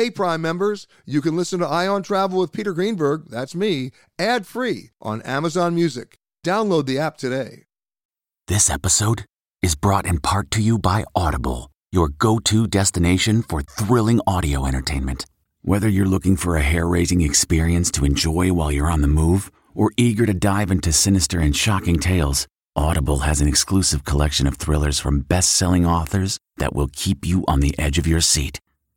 Hey, Prime members, you can listen to Eye on Travel with Peter Greenberg, that's me, ad free on Amazon Music. Download the app today. This episode is brought in part to you by Audible, your go to destination for thrilling audio entertainment. Whether you're looking for a hair raising experience to enjoy while you're on the move or eager to dive into sinister and shocking tales, Audible has an exclusive collection of thrillers from best selling authors that will keep you on the edge of your seat.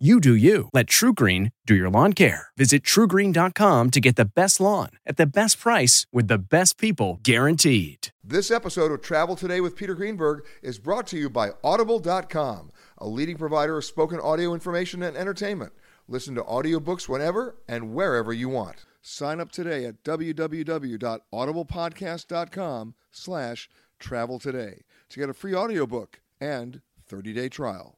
You do you. Let TruGreen do your lawn care. Visit trugreen.com to get the best lawn at the best price with the best people guaranteed. This episode of Travel Today with Peter Greenberg is brought to you by Audible.com, a leading provider of spoken audio information and entertainment. Listen to audiobooks whenever and wherever you want. Sign up today at www.audiblepodcast.com slash travel today to get a free audiobook and 30-day trial.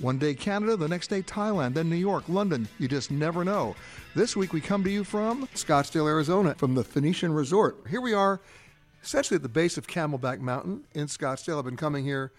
One day Canada, the next day Thailand, then New York, London. You just never know. This week we come to you from Scottsdale, Arizona, from the Phoenician Resort. Here we are, essentially at the base of Camelback Mountain in Scottsdale. I've been coming here,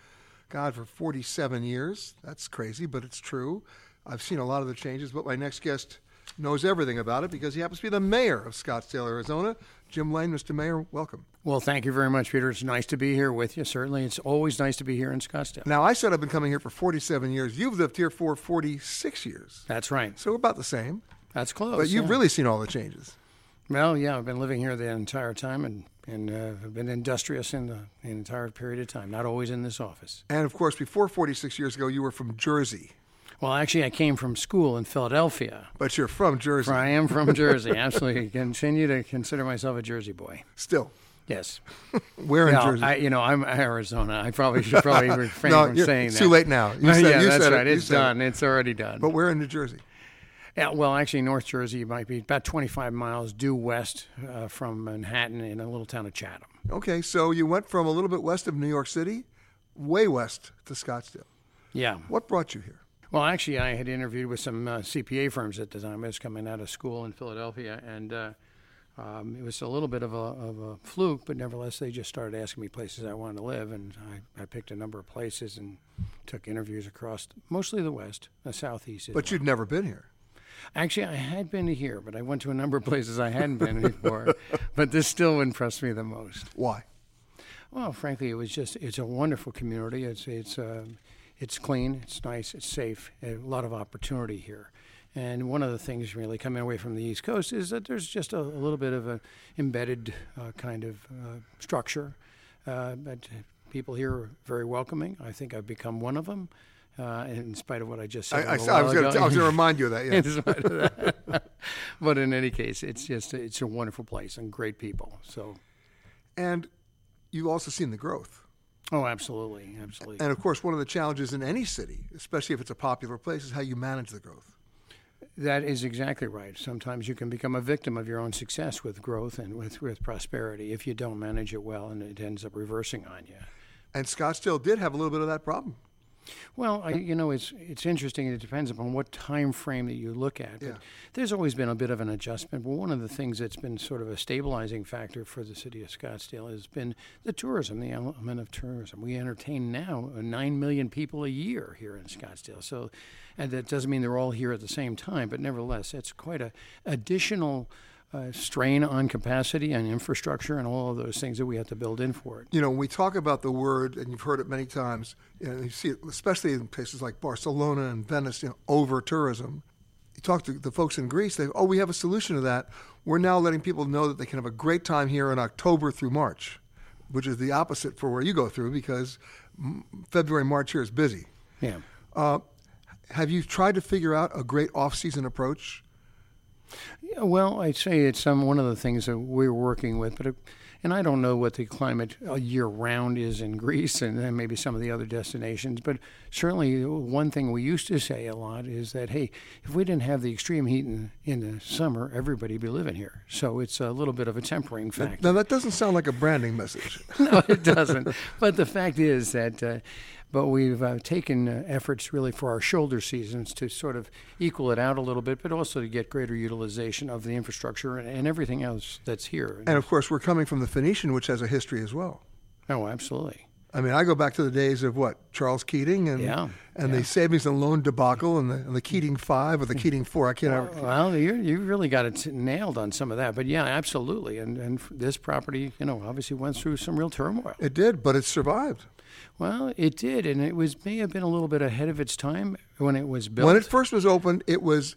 God, for 47 years. That's crazy, but it's true. I've seen a lot of the changes, but my next guest knows everything about it because he happens to be the mayor of Scottsdale, Arizona. Jim Lane, Mr. Mayor, welcome. Well, thank you very much, Peter. It's nice to be here with you. Certainly, it's always nice to be here in Scottsdale. Now, I said I've been coming here for 47 years. You've lived here for 46 years. That's right. So we're about the same. That's close. But you've yeah. really seen all the changes. Well, yeah, I've been living here the entire time and, and uh, I've been industrious in the, the entire period of time, not always in this office. And of course, before 46 years ago, you were from Jersey. Well, actually, I came from school in Philadelphia. But you're from Jersey. I am from Jersey. Absolutely. Continue to consider myself a Jersey boy. Still. Yes. Where in No, Jersey? I, you know, I'm Arizona. I probably should probably refrain No, from saying it's that. too late now. You said- yeah, you that's said it. right. You It's said it. done. It's already done. but where in New Jersey? Yeah, well, actually, North Jersey might be about 25 miles due west uh, from Manhattan in a little town of Chatham. Okay, so you went from a little bit west of New York City, way west to Scottsdale. Yeah. What brought you here? Well, actually, I had interviewed with some uh, CPA firms at the time. I was coming out of school in Philadelphia, and uh, um, it was a little bit of a, of a fluke, but nevertheless, they just started asking me places I wanted to live, and I, I picked a number of places and took interviews across mostly the West, the Southeast. But well. you'd never been here. Actually, I had been here, but I went to a number of places I hadn't been before. but this still impressed me the most. Why? Well, frankly, it was just it's a wonderful community. It's it's um, it's clean, it's nice, it's safe. A lot of opportunity here. And one of the things really coming away from the East Coast is that there's just a, a little bit of an embedded uh, kind of uh, structure. Uh, but people here are very welcoming. I think I've become one of them, uh, in spite of what I just said. I, I, I was going to remind you of that. Yeah. in of that. but in any case, it's just it's a wonderful place and great people. So, and you've also seen the growth. Oh, absolutely, absolutely. And of course, one of the challenges in any city, especially if it's a popular place, is how you manage the growth. That is exactly right. Sometimes you can become a victim of your own success with growth and with, with prosperity if you don't manage it well and it ends up reversing on you. And Scottsdale did have a little bit of that problem. Well, I, you know, it's it's interesting. It depends upon what time frame that you look at. Yeah. There's always been a bit of an adjustment. But one of the things that's been sort of a stabilizing factor for the city of Scottsdale has been the tourism, the element of tourism. We entertain now uh, nine million people a year here in Scottsdale. So, and that doesn't mean they're all here at the same time, but nevertheless, it's quite a additional uh, strain on capacity and infrastructure and all of those things that we have to build in for it. You know, when we talk about the word, and you've heard it many times, you, know, you see it, especially in places like Barcelona and Venice, you know, over tourism. You talk to the folks in Greece, they, oh, we have a solution to that. We're now letting people know that they can have a great time here in October through March, which is the opposite for where you go through because February, March here is busy. Yeah. Uh, have you tried to figure out a great off-season approach? Yeah, well, I'd say it's um, one of the things that we're working with, but it, and I don't know what the climate year round is in Greece and then maybe some of the other destinations, but certainly one thing we used to say a lot is that hey, if we didn't have the extreme heat in, in the summer, everybody'd be living here. So it's a little bit of a tempering factor. Now that doesn't sound like a branding message. no, it doesn't. but the fact is that. Uh, but we've uh, taken uh, efforts really for our shoulder seasons to sort of equal it out a little bit, but also to get greater utilization of the infrastructure and, and everything else that's here. And of course, we're coming from the Phoenician, which has a history as well. Oh, absolutely. I mean, I go back to the days of what Charles Keating and yeah, and yeah. the savings and loan debacle and the, and the Keating five or the Keating four. I can't. Well, well you you really got it nailed on some of that, but yeah, absolutely. And and this property, you know, obviously went through some real turmoil. It did, but it survived. Well, it did, and it was may have been a little bit ahead of its time when it was built. When it first was opened, it was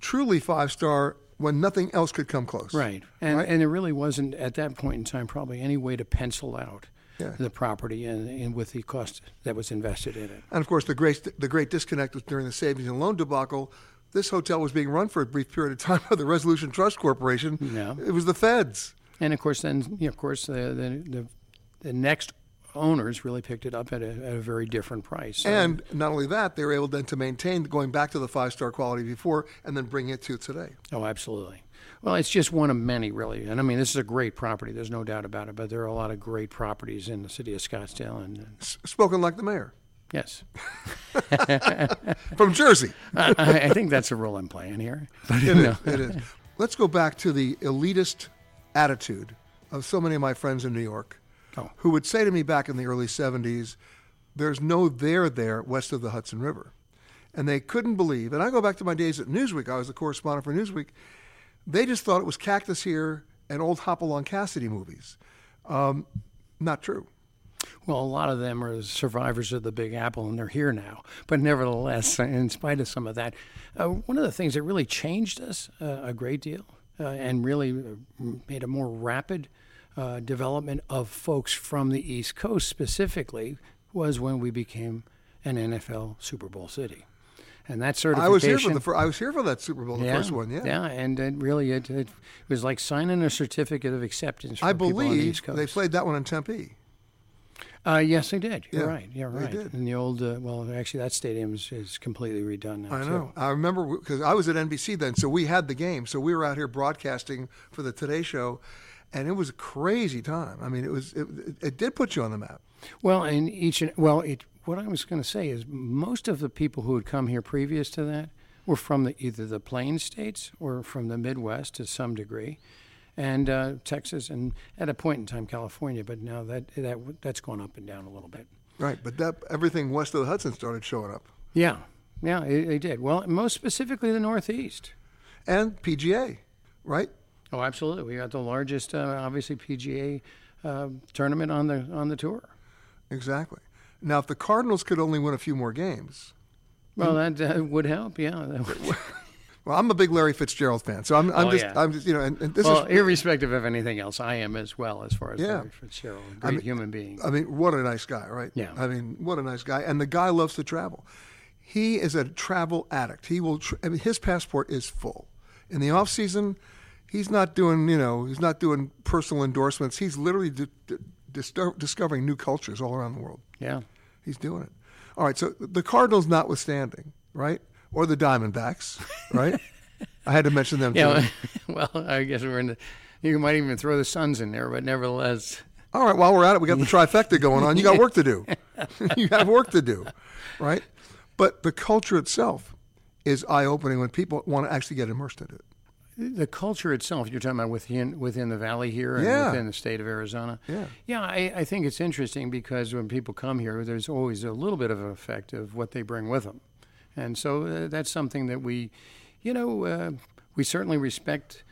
truly five star when nothing else could come close. Right, and Right? and there really wasn't at that point in time probably any way to pencil out Yeah. the property and, and with the cost that was invested in it. And of course, the great the great disconnect was during the savings and loan debacle. This hotel was being run for a brief period of time by the Resolution Trust Corporation. Yeah. It was the feds. And of course, then you know, of course the the, the the next owners really picked it up at a, at a very different price. So- And not only that, they were able then to maintain going back to the five star quality before and then bring it to today. Oh, absolutely. Well, it's just one of many, really. And I mean, this is a great property. There's no doubt about it. But there are a lot of great properties in the city of Scottsdale. And S- spoken like the mayor yes, from Jersey. I, I think that's a role I'm playing here. But It no. is. It is. Let's go back to the elitist attitude of so many of my friends in New York Oh. who would say to me back in the early 70s, there's no there there west of the Hudson River. And they couldn't believe, and I go back to my days at Newsweek, I was the correspondent for Newsweek, they just thought it was Cactus here and old Hopalong Cassidy movies. Um, not true. Well, a lot of them are survivors of the Big Apple, and they're here now. But nevertheless, in spite of some of that, uh, one of the things that really changed us uh, a great deal uh, and really uh, made a more rapid uh, development of folks from the East Coast specifically was when we became an NFL Super Bowl city. And that certification. I was here for the fir- I was here for that Super Bowl, the yeah, first one. Yeah, yeah, and it really it, it was like signing a certificate of acceptance. I the believe East Coast. they played that one in Tempe. Uh, yes, they did. You're Yeah, right. You're they right. did. And the old, uh, well, actually, that stadium is, is completely redone now. I too. know. I remember because I was at NBC then, so we had the game. So we were out here broadcasting for the Today Show, and it was a crazy time. I mean, it was it, it, did put you on the map. Well, and each and well, it. What I was going to say is most of the people who had come here previous to that were from the, either the Plains states or from the Midwest to some degree, and uh, Texas, and at a point in time California. But now that that that's gone up and down a little bit. Right, but that everything west of the Hudson started showing up, Yeah, yeah, it, it did. Well, most specifically the Northeast. and PGA, right? Oh, absolutely. We got the largest, uh, obviously, PGA uh, tournament on the on the tour. Exactly. Now, if the Cardinals could only win a few more games, Well, that uh, would help. Yeah. would- well, I'm a big Larry Fitzgerald fan, so I'm, I'm Oh, just, yeah. I'm just, you know, and, and this well, is, irrespective of anything else, I am as well as far as Yeah. Larry Fitzgerald, a great mean- human being. I mean, what a nice guy, right? Yeah. I mean, what a nice guy, and the guy loves to travel. He is a travel addict. He will. Tra- I mean, his passport is full. In the off season, he's not doing, you know, he's not doing personal endorsements. He's literally di- di- disco- discovering new cultures all around the world. yeah. He's doing it. All right. So the Cardinals, notwithstanding, right? or the Diamondbacks, right? I had to mention them too. Yeah, well, I guess we're in the. You might even throw the Suns in there, but nevertheless, All right, while we're at it, we got the trifecta going on. You got work to do. you have work to do, right? But the culture itself is eye opening when people want to actually get immersed in it. The culture itself. You're talking about within within the valley here and Yeah. within the state of Arizona. Yeah. yeah. I, I think it's interesting because when people come here, there's always a little bit of an effect of what they bring with them, and so uh, that's something that we, you know, uh, we certainly respect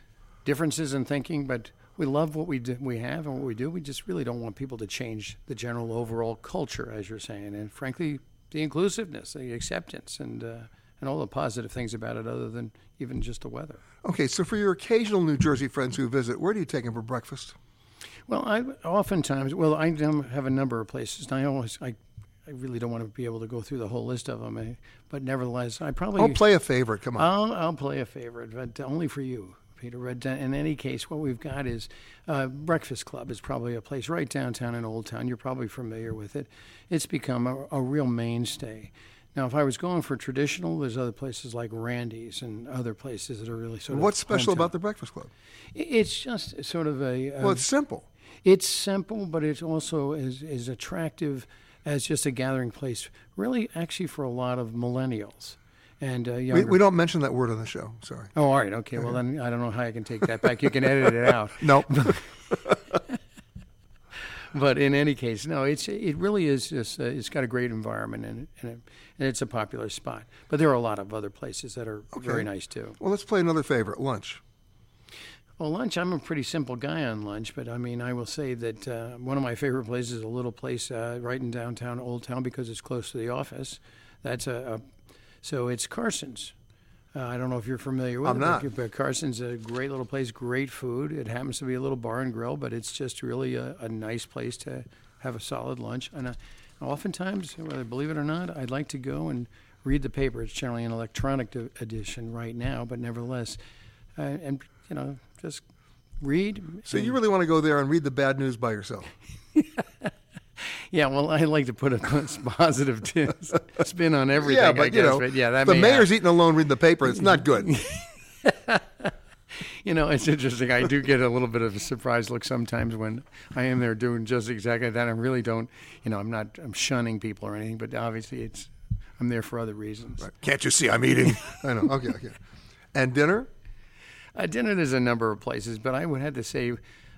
differences in thinking, but. We love what we do, we have and what we do. We just really don't want people to change the general overall culture, as you're saying, and frankly, the inclusiveness, the acceptance, and uh, and all the positive things about it, other than even just the weather. Okay, so for your occasional New Jersey friends who visit, where do you take them for breakfast? Well, I oftentimes, well, I have a number of places, and I always, I, I really don't want to be able to go through the whole list of them, eh, but nevertheless, I probably, I'll play a favorite. Come on. I'll, I'll play a favorite, but only for you, Peter. But uh, in any case, what we've got is uh, Breakfast Club is probably a place right downtown in Old Town. You're probably familiar with it. It's become a, a real mainstay. Now, if I was going for traditional, there's other places like Randy's and other places that are really sort of. What's special hometown. about the Breakfast Club? It's just sort of a. Well, it's simple. It's simple, but it also is, is attractive as just a gathering place, really, actually, for a lot of millennials and uh, We, we don't mention that word on the show. Sorry. oh, all right. Okay. Well, then I don't know how I can take that back. You can edit it out. No. But in any case, no, it's it really is just uh, it's got a great environment and, and, it, and it's a popular spot. But there are a lot of other places that are very nice too. well, let's play another favorite lunch. Well, lunch, I'm a pretty simple guy on lunch, but I mean, I will say that uh, one of my favorite places is a little place uh, right in downtown Old Town because it's close to the office. That's a, a so it's Carson's. Uh, I don't know if you're familiar with I'm it, not. But, Carson's a great little place, great food. It happens to be a little bar and grill, but it's just really a, a nice place to have a solid lunch. And uh, oftentimes, whether I believe it or not, I'd like to go and read the paper. It's generally an electronic d- edition right now, but nevertheless, uh, and you know, just read. So you really want to go there and read the bad news by yourself? Yeah, well, I like to put a positive spin on everything. yeah, I but guess, you know, but yeah, that the mayor's happen. eating alone reading the paper. It's not good. You know, it's interesting. I do get a little bit of a surprise look sometimes when I am there doing just exactly that. I really don't, you know, I'm not, I'm shunning people or anything, but obviously it's, I'm there for other reasons. Can't you see I'm eating? I know. Okay, okay. And dinner? Uh, dinner, there's a number of places, but I would have to say,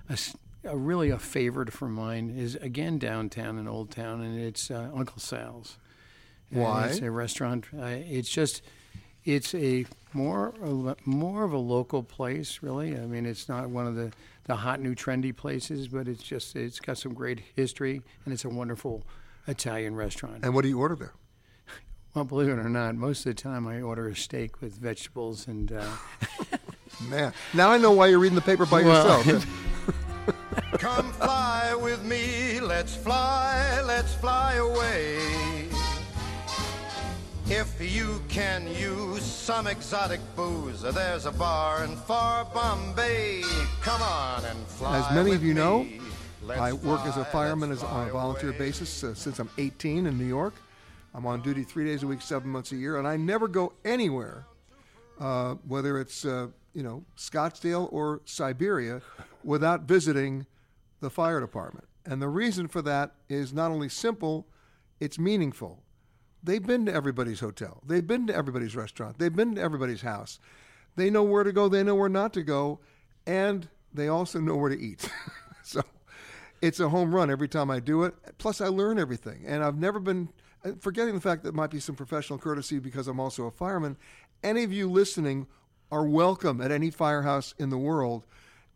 a, a really a favorite for mine is again downtown in Old Town, and it's uh, Uncle Sal's. And Why? It's a restaurant. Uh, it's just, it's a more a more of a local place, really. I mean, it's not one of the the hot new trendy places, but it's just it's got some great history, and it's a wonderful Italian restaurant. And what do you order there? Well, believe it or not, most of the time I order a steak with vegetables and. Uh, Man, now I know why you're reading the paper by Well, yourself. Come fly with me, let's fly, let's fly away. If you can use some exotic booze, there's a bar in far Bombay. Come on and fly. As many of you know, me. I work as a fireman as on a volunteer away. basis uh, since I'm 18 in New York. I'm on duty three days a week, seven months a year, and I never go anywhere, uh, whether it's uh, you know Scottsdale or Siberia, without visiting the fire department. And the reason for that is not only simple, it's meaningful. They've been to everybody's hotel. They've been to everybody's restaurant. They've been to everybody's house. They know where to go. They know where not to go, and they also know where to eat. so it's a home run every time I do it. Plus, I learn everything, and I've never been uh, forgetting the fact that it might be some professional courtesy because I'm also a fireman. Any of you listening are welcome at any firehouse in the world,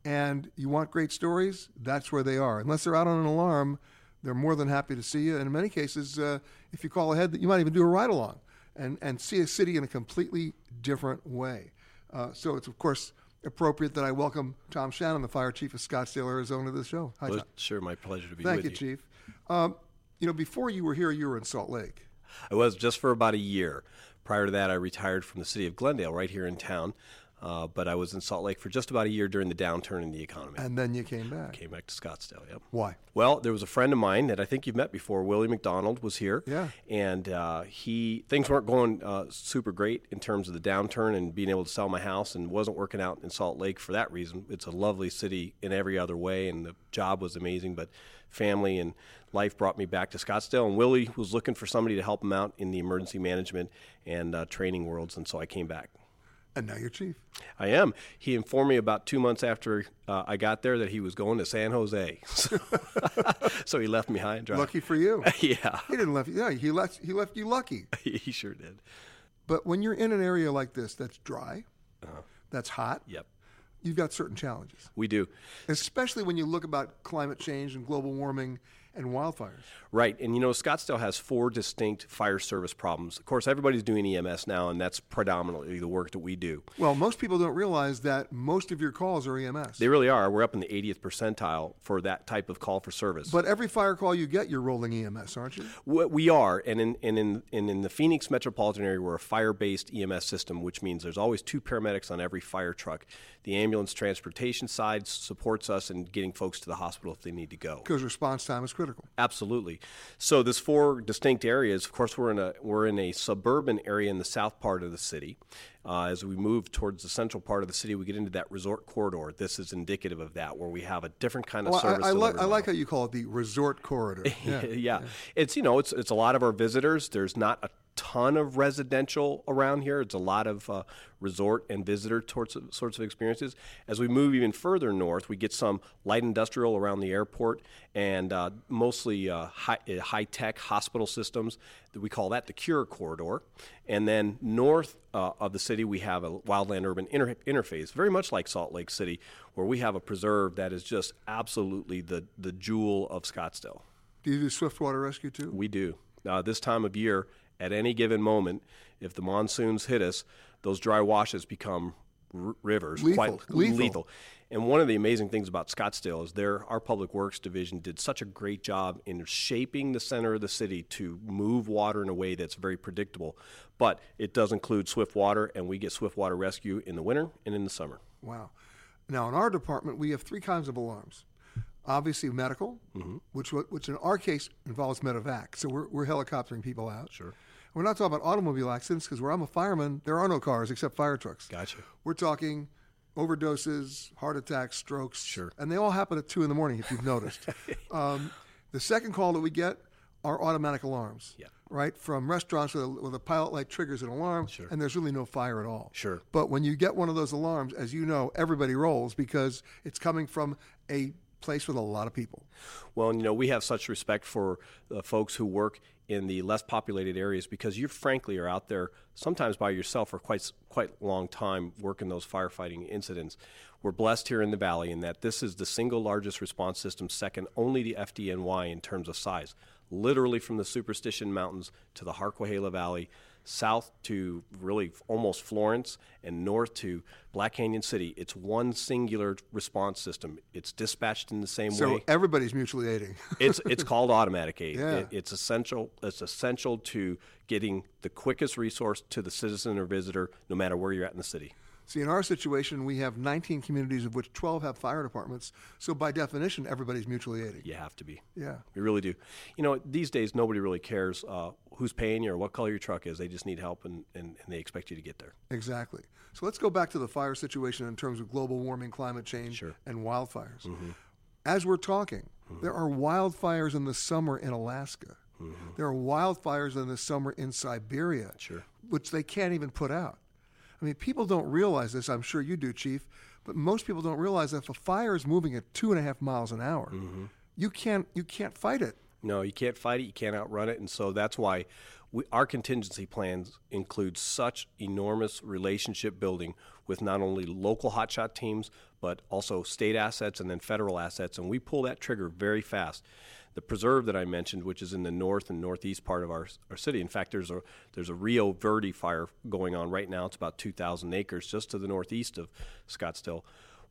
and you want great stories. That's where they are. Unless they're out on an alarm, they're more than happy to see you. And in many cases, uh, if you call ahead, you might even do a ride along and and see a city in a completely different way. Uh, so it's of course appropriate that I welcome Tom Shannon, the fire chief of Scottsdale, Arizona, to the show. Hi, Well, Tom. sure, my pleasure to be Thank with you, Chief. Um, you know, before you were here, you were in Salt Lake. I was just for about a year. Prior to that, I retired from the city of Glendale, right here in town. Uh, but I was in Salt Lake for just about a year during the downturn in the economy. And then you came back. Came back to Scottsdale. Yep. Why? Well, there was a friend of mine that I think you've met before. Willie McDonald was here. Yeah. And uh, he things weren't going uh, super great in terms of the downturn and being able to sell my house, and wasn't working out in Salt Lake for that reason. It's a lovely city in every other way, and the job was amazing, but family and life brought me back to Scottsdale. And Willie was looking for somebody to help him out in the emergency management and uh, training worlds, and so I came back. And now you're chief. I am. He informed me about two months after uh, I got there that he was going to San Jose, so, so he left me high and dry. Lucky for you. yeah, He didn't left you. Yeah, he left. He left you lucky. he sure did. But when you're in an area like this that's dry, that's hot, Yep, you've got certain challenges. we do. Especially when you look about climate change and global warming and wildfires. Right, and you know Scottsdale has four distinct fire service problems. Of course, everybody's doing EMS now, and that's predominantly the work that we do. Well, most people don't realize that most of your calls are EMS. They really are. We're up in the 80th percentile for that type of call for service. but every fire call you get, you're rolling EMS, aren't you? We are, and in, and in, and in the Phoenix metropolitan area, we're a fire based EMS system, which means there's always two paramedics on every fire truck. The ambulance transportation side supports us in getting folks to the hospital if they need to go. Because response time is critical. Absolutely. So there's four distinct areas. Of course, we're in a we're in a suburban area in the south part of the city. Uh, as we move towards the central part of the city, we get into that resort corridor. This is indicative of that, where we have a different kind of Well, service. I, I, like, I like how you call it the resort corridor. Yeah. yeah. It's you know it's it's a lot of our visitors. There's not a ton of residential around here. It's a lot of uh, resort and visitor sorts of, sorts of experiences. As we move even further north, we get some light industrial around the airport and uh, mostly uh, high, uh, high tech hospital systems. We call that the Cure Corridor. And then north uh, of the city, we have a wildland urban inter- interface, very much like Salt Lake City, where we have a preserve that is just absolutely the, the jewel of Scottsdale. Do you do swiftwater rescue too? We do. Uh, this time of year, at any given moment, if the monsoons hit us, those dry washes become r- rivers. Lethal. Quite Lethal. And one of the amazing things about Scottsdale is there, our public works division did such a great job in shaping the center of the city to move water in a way that's very predictable. But it does include swift water, and we get swift water rescue in the winter and in the summer. Wow. Now, in our department, we have three kinds of alarms. Obviously, medical, Mm-hmm. which which in our case involves medevac. So we're, we're helicoptering people out. Sure. We're not talking about automobile accidents because where I'm a fireman, there are no cars except fire trucks. Gotcha. We're talking overdoses, heart attacks, strokes. Sure. And they all happen at two in the morning, if you've noticed. um, the second call that we get are automatic alarms. Yeah. Right from restaurants where, where the pilot light triggers an alarm, and there's really no fire at all. Sure. But when you get one of those alarms, as you know, everybody rolls because it's coming from a place with a lot of people. Well, you know, we have such respect for the folks who work in the less populated areas because you frankly are out there sometimes by yourself for quite quite long time working those firefighting incidents. We're blessed here in the valley in that this is the single largest response system, second only to FDNY in terms of size. Literally from the Superstition Mountains to the Harquahala Valley, south to really almost Florence, and north to Black Canyon City. It's one singular response system. It's dispatched in the same So way everybody's mutually aiding. it's it's called automatic aid. Yeah. It, it's essential. It's essential to getting the quickest resource to the citizen or visitor, no matter where you're at in the city. See, in our situation, we have 19 communities, of which 12 have fire departments. So by definition, everybody's mutually aiding. You have to be. Yeah. You really do. You know, these days nobody really cares uh, who's paying you or what color your truck is. They just need help and, and, and they expect you to get there. Exactly. So let's go back to the fire situation in terms of global warming, climate change, Sure. and wildfires. Mm-hmm. As we're talking, there are wildfires in the summer in Alaska. There are wildfires in the summer in Siberia, Mm-hmm. Sure. which they can't even put out. I mean, people don't realize this. I'm sure you do, Chief, but most people don't realize that if a fire is moving at two and a half miles an hour, Mm-hmm. you can't you can't fight it. No, you can't fight it. You can't outrun it, and so that's why we, our contingency plans include such enormous relationship building with not only local hotshot teams but also state assets and then federal assets, and we pull that trigger very fast. The preserve that I mentioned, which is in the north and northeast part of our, our city. In fact, there's a there's a Rio Verde fire going on right now. It's about 2,000 acres just to the northeast of Scottsdale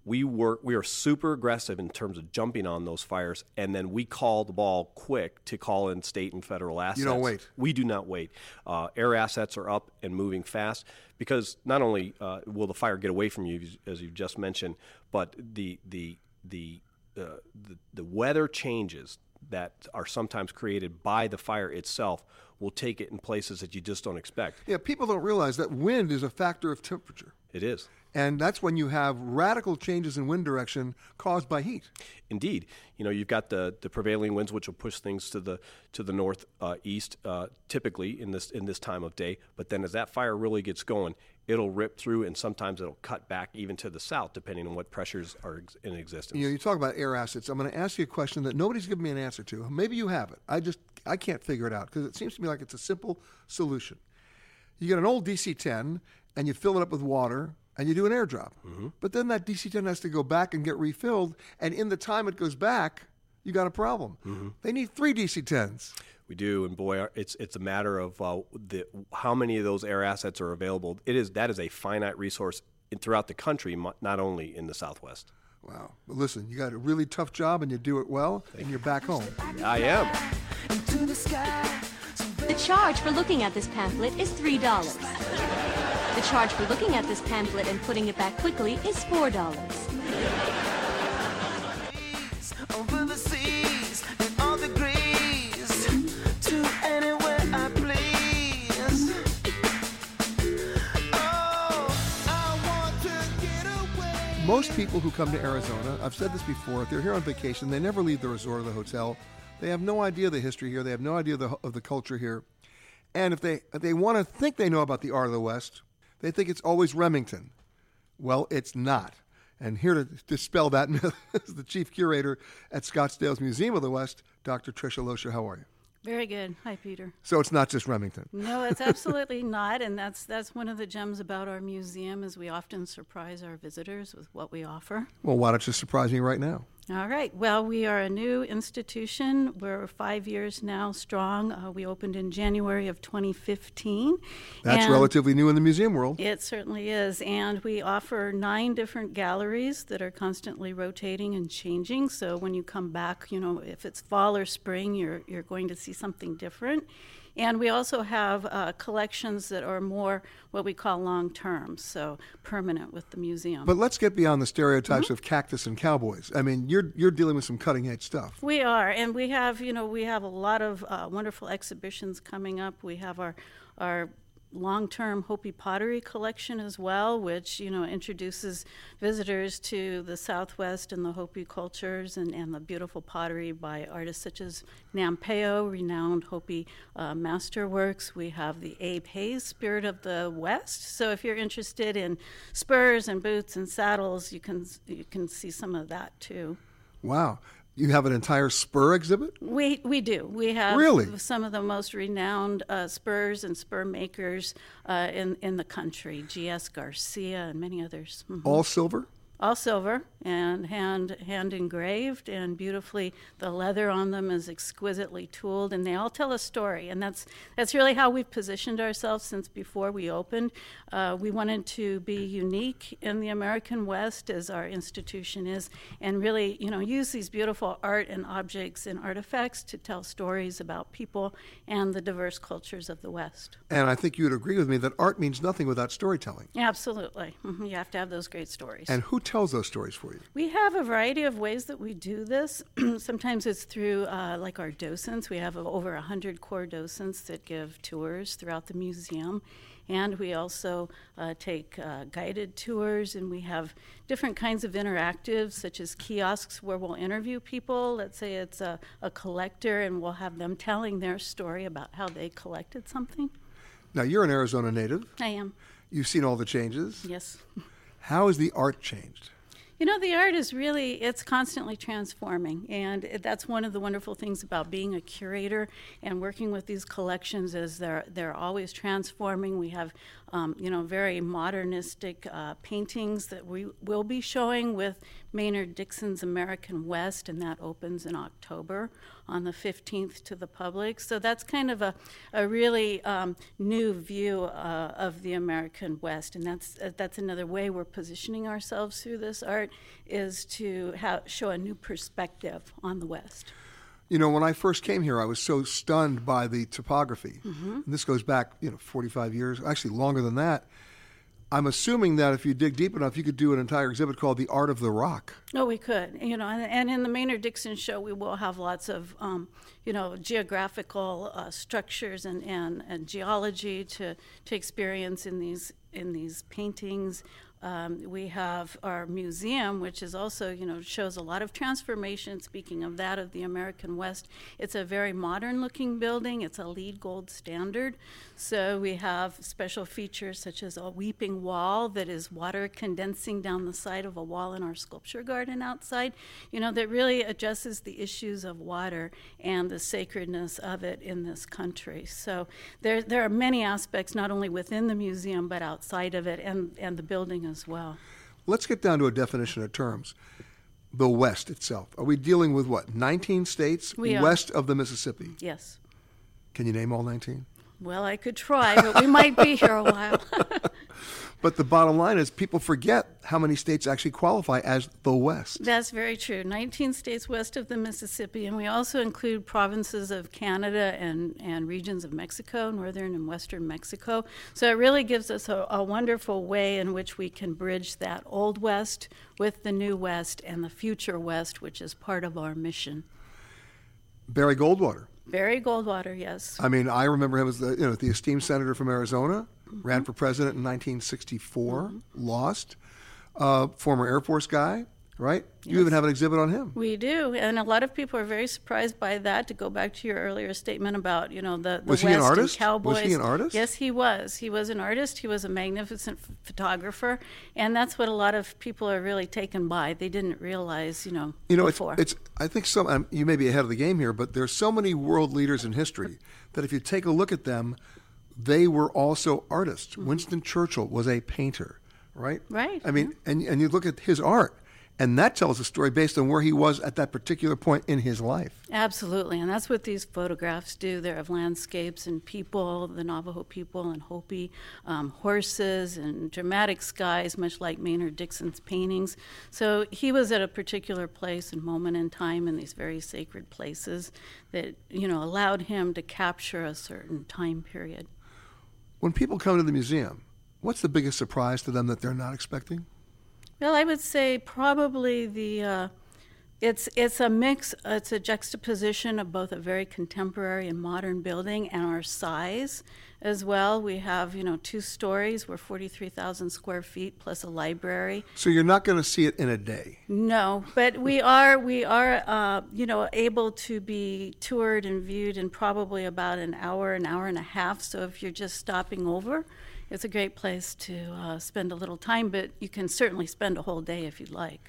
we work we are super aggressive in terms of jumping on those fires and then we call the ball quick to call in state and federal assets you don't wait. we do not wait uh, air assets are up and moving fast because not only uh, will the fire get away from you as you've just mentioned but the the the uh, the, the weather changes that are sometimes created by the fire itself will take it in places that you just don't expect Yeah, people don't realize that wind is a factor of temperature. it is And that's when you have radical changes in wind direction caused by heat. Indeed, you know you've got the, the prevailing winds, which will push things to the to the north uh, east, uh, typically in this in this time of day. But then as that fire really gets going, it'll rip through, and sometimes it'll cut back even to the south, depending on what pressures are ex- in existence. You know, you talk about air assets. I'm going to ask you a question that nobody's given me an answer to. Maybe you have it. I just I can't figure it out because it seems to me like it's a simple solution. You get an old DC-10 and you fill it up with water and you do an airdrop. But then that DC-10 has to go back and get refilled, and in the time it goes back, you got a problem. They need three DC-10s. We do, and boy, it's it's a matter of uh, the how many of those air assets are available. It is that is a finite resource in, throughout the country, mo- not only in the Southwest. Wow. But listen, you got a really tough job and you do it well, and you're back home. I am. The charge for looking at this pamphlet is $3. The charge for looking at this pamphlet and putting it back quickly is $4. over the seas and all degrees to anywhere I please. Oh, I want to get away. Most people who come to Arizona, I've said this before, if they're here on vacation, they never leave the resort or the hotel. They have no idea the history here. They have no idea of the, of the culture here. And if they if they want to think they know about the art of the West, they think it's always Remington. Well, it's not. And here to dispel that myth is the chief curator at Scottsdale's Museum of the West, Dr. Tricia Loscher. How are you? Very good. Hi, Peter. So it's not just Remington. No, it's absolutely not, and that's that's one of the gems about our museum is we often surprise our visitors with what we offer. Well, why don't you surprise me right now? All right. Well, we are a new institution. We're five years now strong. Uh, we opened in January of 2015. That's and relatively new in the museum world. It certainly is. And we offer nine different galleries that are constantly rotating and changing. So when you come back, you know, if it's fall or spring, you're, you're going to see something different. And we also have uh, collections that are more what we call long term, so permanent with the museum. But let's get beyond the stereotypes Mm-hmm. of cactus and cowboys. I mean, you're you're dealing with some cutting edge stuff. We are, and we have, you know, we have a lot of uh, wonderful exhibitions coming up. We have our our long-term Hopi pottery collection as well, which you know introduces visitors to the Southwest and the Hopi cultures and, and the beautiful pottery by artists such as Nampeyo, renowned Hopi uh, masterworks. We have the Abe Hays Spirit of the West. So if you're interested in spurs and boots and saddles, you can you can see some of that too. Wow. You have an entire spur exhibit? We we do. We have Really? some of the most renowned uh, spurs and spur makers uh, in in the country. G.S. Garcia and many others. Mhm. All silver? All silver and hand hand engraved and beautifully. The leather on them is exquisitely tooled, and they all tell a story. And that's that's really how we've positioned ourselves since before we opened. Uh, we wanted to be unique in the American West, as our institution is, and really, you know, use these beautiful art and objects and artifacts to tell stories about people and the diverse cultures of the West. And I think you would agree with me that art means nothing without storytelling. Absolutely, Mhm. you have to have those great stories. And who tells those stories for you? We have a variety of ways that we do this. Sometimes it's through, uh, like our docents. We have over 100 core docents that give tours throughout the museum. And we also uh, take uh, guided tours, and we have different kinds of interactives, such as kiosks where we'll interview people. Let's say it's a, a collector, and we'll have them telling their story about how they collected something. Now, you're an Arizona native. I am, You've seen all the changes. yes. How has the art changed? You know, the art is really, it's constantly transforming. And that's one of the wonderful things about being a curator and working with these collections is they're, they're always transforming. We have, um, you know, very modernistic uh, paintings that we will be showing with Maynard Dixon's American West, and that opens in October on the 15th to the public. So that's kind of a, a really um, new view uh, of the American West, and that's uh, that's another way we're positioning ourselves through this art is to have, show a new perspective on the West. You know, when I first came here, I was so stunned by the topography. Mhm. And this goes back, you know, 45 years, actually longer than that. I'm assuming that if you dig deep enough, you could do an entire exhibit called "The Art of the Rock." Oh, we could, you know, and, and in the Maynard Dixon show, we will have lots of, um, you know, geographical uh, structures and, and, and geology to, to experience in these in these paintings. Um, we have our museum, which is also, you know, shows a lot of transformation. Speaking of that, of the American West, it's a very modern-looking building. It's a LEED Gold standard. So we have special features such as a weeping wall that is water condensing down the side of a wall in our sculpture garden outside. You know, that really addresses the issues of water and the sacredness of it in this country. So there, there are many aspects, not only within the museum but outside of it, and and the building as well. Let's get down to a definition of terms. The West itself. Are we dealing with what? 19 states We are. west of the Mississippi. Yes. Can you name all 19? Well, I could try, but we might be here a while. But the bottom line is people forget how many states actually qualify as the West. That's very true. 19 states west of the Mississippi, and we also include provinces of Canada and, and regions of Mexico, northern and western Mexico. So it really gives us a, a wonderful way in which we can bridge that old West with the new West and the future West, which is part of our mission. Barry Goldwater. Barry Goldwater, yes. I mean, I remember him as the, you know, the esteemed senator from Arizona, Mm-hmm. ran for president in 1964, lost. Uh, former Air Force guy, right? You even have an exhibit on him. We do, and a lot of people are very surprised by that. To go back to your earlier statement about you know the, the Was West he an artist? Was he an artist? Yes, he was. He was an artist. He was a magnificent f- photographer, and that's what a lot of people are really taken by. They didn't realize, you know, You know, it's, before. it's. I think some. Um, you may be ahead of the game here, but there's so many world leaders in history that if you take a look at them, they were also artists. Winston Churchill was a painter, right? Mm-hmm. Right, I mean, and and you look at his art, and that tells a story based on where he was at that particular point in his life. Absolutely, and that's what these photographs do. They're of landscapes and people, the Navajo people and Hopi, um, horses and dramatic skies, much like Maynard Dixon's paintings. So he was at a particular place and moment in time in these very sacred places that you know allowed him to capture a certain time period. When people come to the museum, what's the biggest surprise to them that they're not expecting? Well, I would say probably the uh, it's it's a mix. It's a juxtaposition of both a very contemporary and modern building and our size as well. We have you know two stories. We're forty three thousand square feet plus a library. So you're not going to see it in a day. No, but we are we are uh, you know able to be toured and viewed in probably about an hour, an hour and a half. So if you're just stopping over, it's a great place to uh, spend a little time. But you can certainly spend a whole day if you'd like.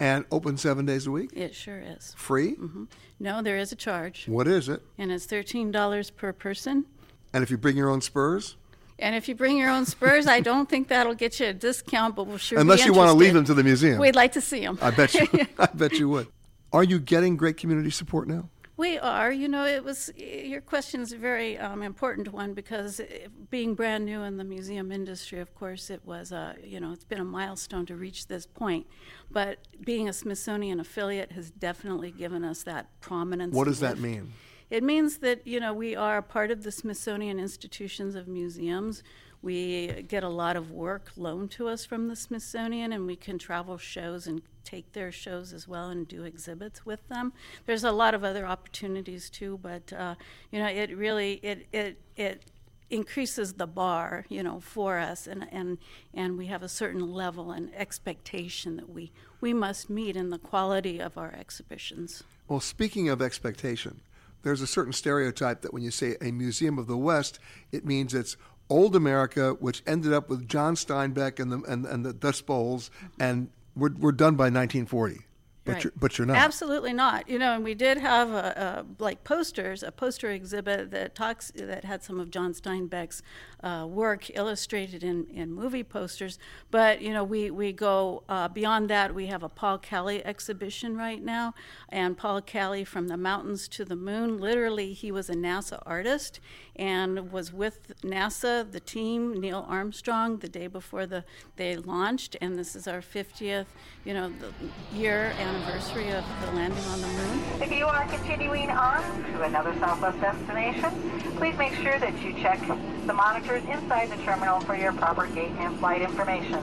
And open seven days a week? It sure is. Free? hmm No, there is a charge, What is it? and it's thirteen dollars per person. And if you bring your own spurs? And if you bring your own spurs, I don't think that'll get you a discount, but we'll sure. be Unless you want to leave them to the museum. We'd like to see them. I bet you. I bet you would. Are you getting great community support now? We are. You know, it was your question is a very um, important one because eh, being brand new in the museum industry, of course, it was a you know it's been a milestone to reach this point. But being a Smithsonian affiliate has definitely given us that prominence. What does that mean? It means that you know we are part of the Smithsonian Institutions of Museums. We get a lot of work loaned to us from the Smithsonian, and we can travel shows and take their shows as well and do exhibits with them. There's a lot of other opportunities too, but uh, you know it really it it it increases the bar you know for us and and and we have a certain level and expectation that we we must meet in the quality of our exhibitions. Well, speaking of expectation, there's a certain stereotype that when you say a museum of the West, it means it's old America, which ended up with John Steinbeck and the and, and the Dust Bowls, and we're, we're done by 1940. But Right. you're but you're not. Absolutely not. You know, and we did have a, a like posters, a poster exhibit that talks that had some of John Steinbeck's uh, work illustrated in, in movie posters. But you know, we we go uh, beyond that. We have a Paul Calle exhibition right now, and Paul Calle from the mountains to the moon. Literally, he was a NASA artist and was with NASA, the team, Neil Armstrong, the day before the they launched. And this is our 50th, you know, the year anniversary of the landing on the moon. If you are continuing on to another Southwest destination, please make sure that you check the monitors inside the terminal for your proper gate and flight information.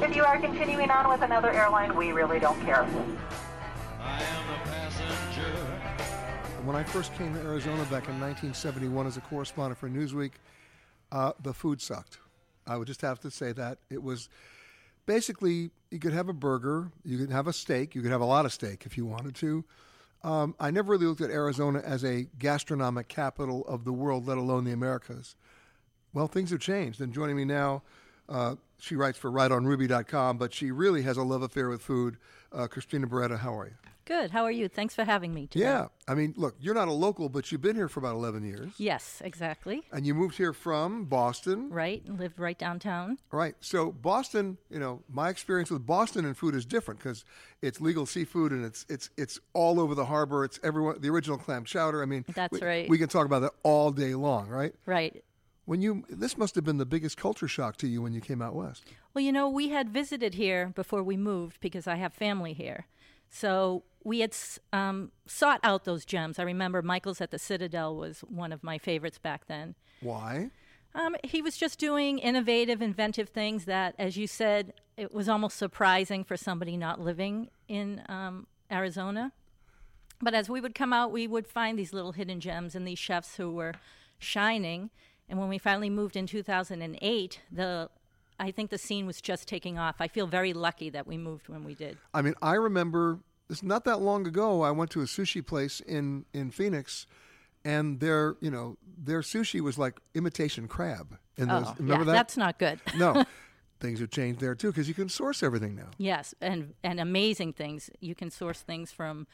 If you are continuing on with another airline, we really don't care. I am a passenger. When I first came to Arizona back in 1971 as a correspondent for Newsweek, uh, the food sucked. I would just have to say that. It was basically you could have a burger, you could have a steak, you could have a lot of steak if you wanted to. Um, I never really looked at Arizona as a gastronomic capital of the world, let alone the Americas. Well, things have changed. And joining me now, uh, she writes for WriteOnRubee.com, but she really has a love affair with food. Uh, Christina Barrueta, how are you? Good. How are you? Thanks for having me today. Yeah. I mean, look, you're not a local, but you've been here for about 11 years. Yes, exactly. And you moved here from Boston. Right. Lived right downtown. Right. So Boston, you know, my experience with Boston and food is different because it's legal seafood and it's it's it's all over the harbor. It's everyone the original clam chowder. I mean, That's we, right. We can talk about that all day long, right? Right. When you this must have been the biggest culture shock to you when you came out west. Well, you know, we had visited here before we moved because I have family here. So we had um, sought out those gems. I remember Michael's at the Citadel was one of my favorites back then. Why? Um, he was just doing innovative, inventive things that, as you said, it was almost surprising for somebody not living in um, Arizona. But as we would come out, we would find these little hidden gems and these chefs who were shining. And when we finally moved in 2008, the I think the scene was just taking off. I feel very lucky that we moved when we did. I mean, I remember it's not that long ago. I went to a sushi place in in Phoenix, and their you know their sushi was like imitation crab. Those, oh, remember yeah, that? that's not good. no, things have changed there too because you can source everything now. Yes, and and amazing things. You can source things from,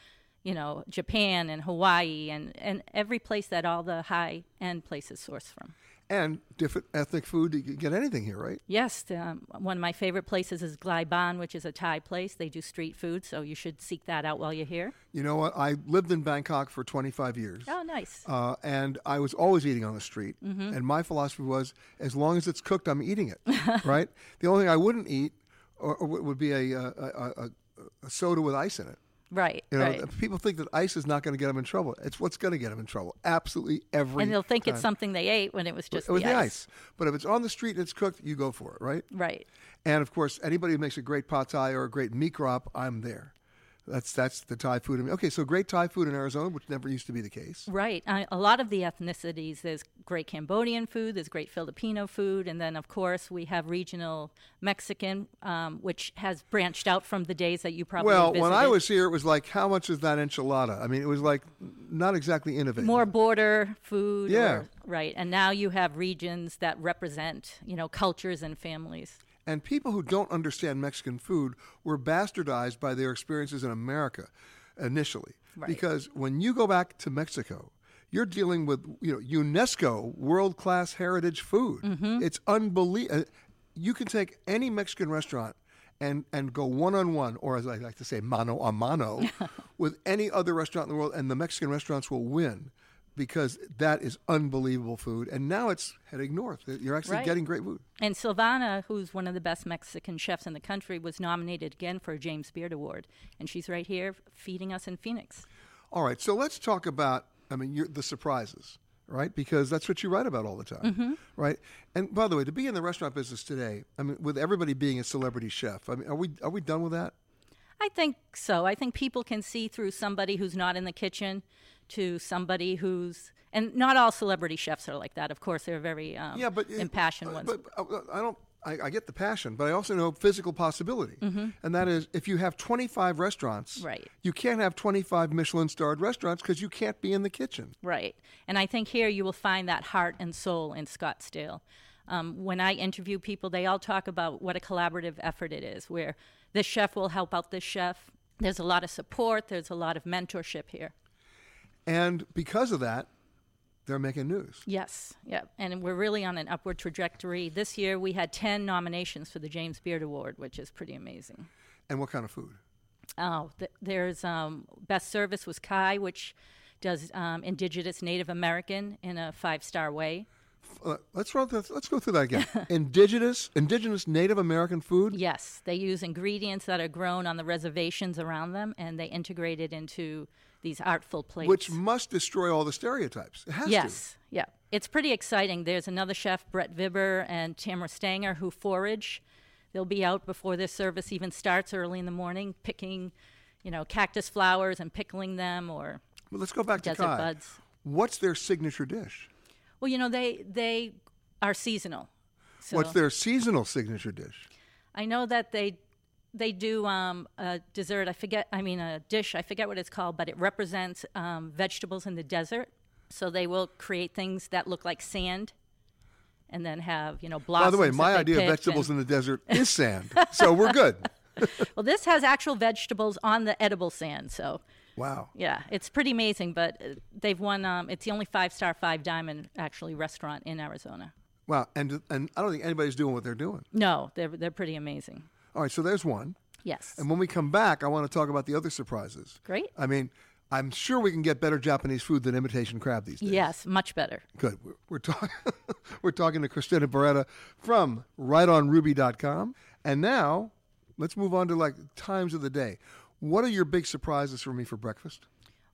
you know, Japan and Hawaii and and every place that all the high end places source from. And different ethnic food. You can get anything here, right? Yes, um, one of my favorite places is Glai Baan, which is a Thai place. They do street food, so you should seek that out while you're here. You know what? I lived in Bangkok for 25 years. Oh, nice. Uh, and I was always eating on the street. Mhm. And my philosophy was, as long as it's cooked, I'm eating it. right? The only thing I wouldn't eat or, or would be a, a, a, a, a soda with ice in it. Right, You know, right. people think that ice is not going to get them in trouble. It's what's going to get them in trouble. Absolutely every. and they'll think time. it's something they ate when it was just it was the, the ice. ice. But if it's on the street and it's cooked, you go for it, right? Right. And of course, anybody who makes a great pad thai or a great mee krob, I'm there. That's that's the Thai food. Okay, so great Thai food in Arizona, which never used to be the case. Right. I, a lot of the ethnicities, there's great Cambodian food, there's great Filipino food, and then, of course, we have regional Mexican, um, which has branched out from the days that you probably well, visited. when I was here, it was like, how much is that enchilada? I mean, it was like not exactly innovative. More border food. Yeah. or- right. And now you have regions that represent, you know, cultures and families. And people who don't understand Mexican food were bastardized by their experiences in America initially. Right. Because when you go back to Mexico, you're dealing with you know UNESCO world class heritage food. Mhm. It's unbelievable. You can take any Mexican restaurant and and go one on one, or as I like to say, mano a mano, with any other restaurant in the world, and the Mexican restaurants will win. Because that is unbelievable food, and now it's heading north. You're actually Right. getting great food. And Silvana, who's one of the best Mexican chefs in the country, was nominated again for a James Beard Award. And she's right here feeding us in Phoenix. All right, so let's talk about. I mean, you're, the surprises, right? Because that's what you write about all the time, Mhm. right? And by the way, to be in the restaurant business today, I mean, with everybody being a celebrity chef, I mean, are we are we done with that? I think so. I think people can see through somebody who's not in the kitchen to somebody who's, and not all celebrity chefs are like that. Of course, they're very um, yeah, but impassioned ones. But uh, I don't. I, I get the passion, but I also know physical possibility, Mhm. and that is if you have 25 restaurants, Right. You can't have 25 Michelin-starred restaurants because you can't be in the kitchen. Right. And I think here you will find that heart and soul in Scottsdale. Um, when I interview people, they all talk about what a collaborative effort it is, where this chef will help out this chef. there's a lot of support. There's a lot of mentorship here. And because of that, they're making news. Yes, yeah, and we're really on an upward trajectory. This year we had 10 nominations for the James Beard Award, which is pretty amazing. And what kind of food? Oh, th- there's um, best service was Kai, which does um, indigenous Native American in a five star way. Uh, let's run. This, let's go through that again. indigenous, indigenous Native American food. Yes, they use ingredients that are grown on the reservations around them, and they integrate it into these artful plates. Which must destroy all the stereotypes. It has yes, to. yeah, it's pretty exciting. There's another chef, Brett Vibber and Tamara Stanger, who forage. They'll be out before this service even starts early in the morning, picking, you know, cactus flowers and pickling them, or well, let's go back to Kai. buds. What's their signature dish? Well, you know, they they are seasonal. So What's their seasonal signature dish? I know that they they do um, a dessert. I forget. I mean, a dish. I forget what it's called, but it represents um, vegetables in the desert. So they will create things that look like sand, and then have you know blossoms. By the way, my idea of vegetables in the desert is sand, so we're good. well, this has actual vegetables on the edible sand, so. Wow. Yeah, it's pretty amazing, but uh, they've won. Um, it's the only five star, five diamond actually restaurant in Arizona. Wow, and and I don't think anybody's doing what they're doing. No, they're they're pretty amazing. All right, so there's one. Yes. And when we come back, I want to talk about the other surprises. Great. I mean, I'm sure we can get better Japanese food than imitation crab these days. Yes, much better. Good. We're, we're talking we're talking to Christina Barrueta from WriteOnRubee.com. And now, let's move on to like times of the day. What are your big surprises for me for breakfast?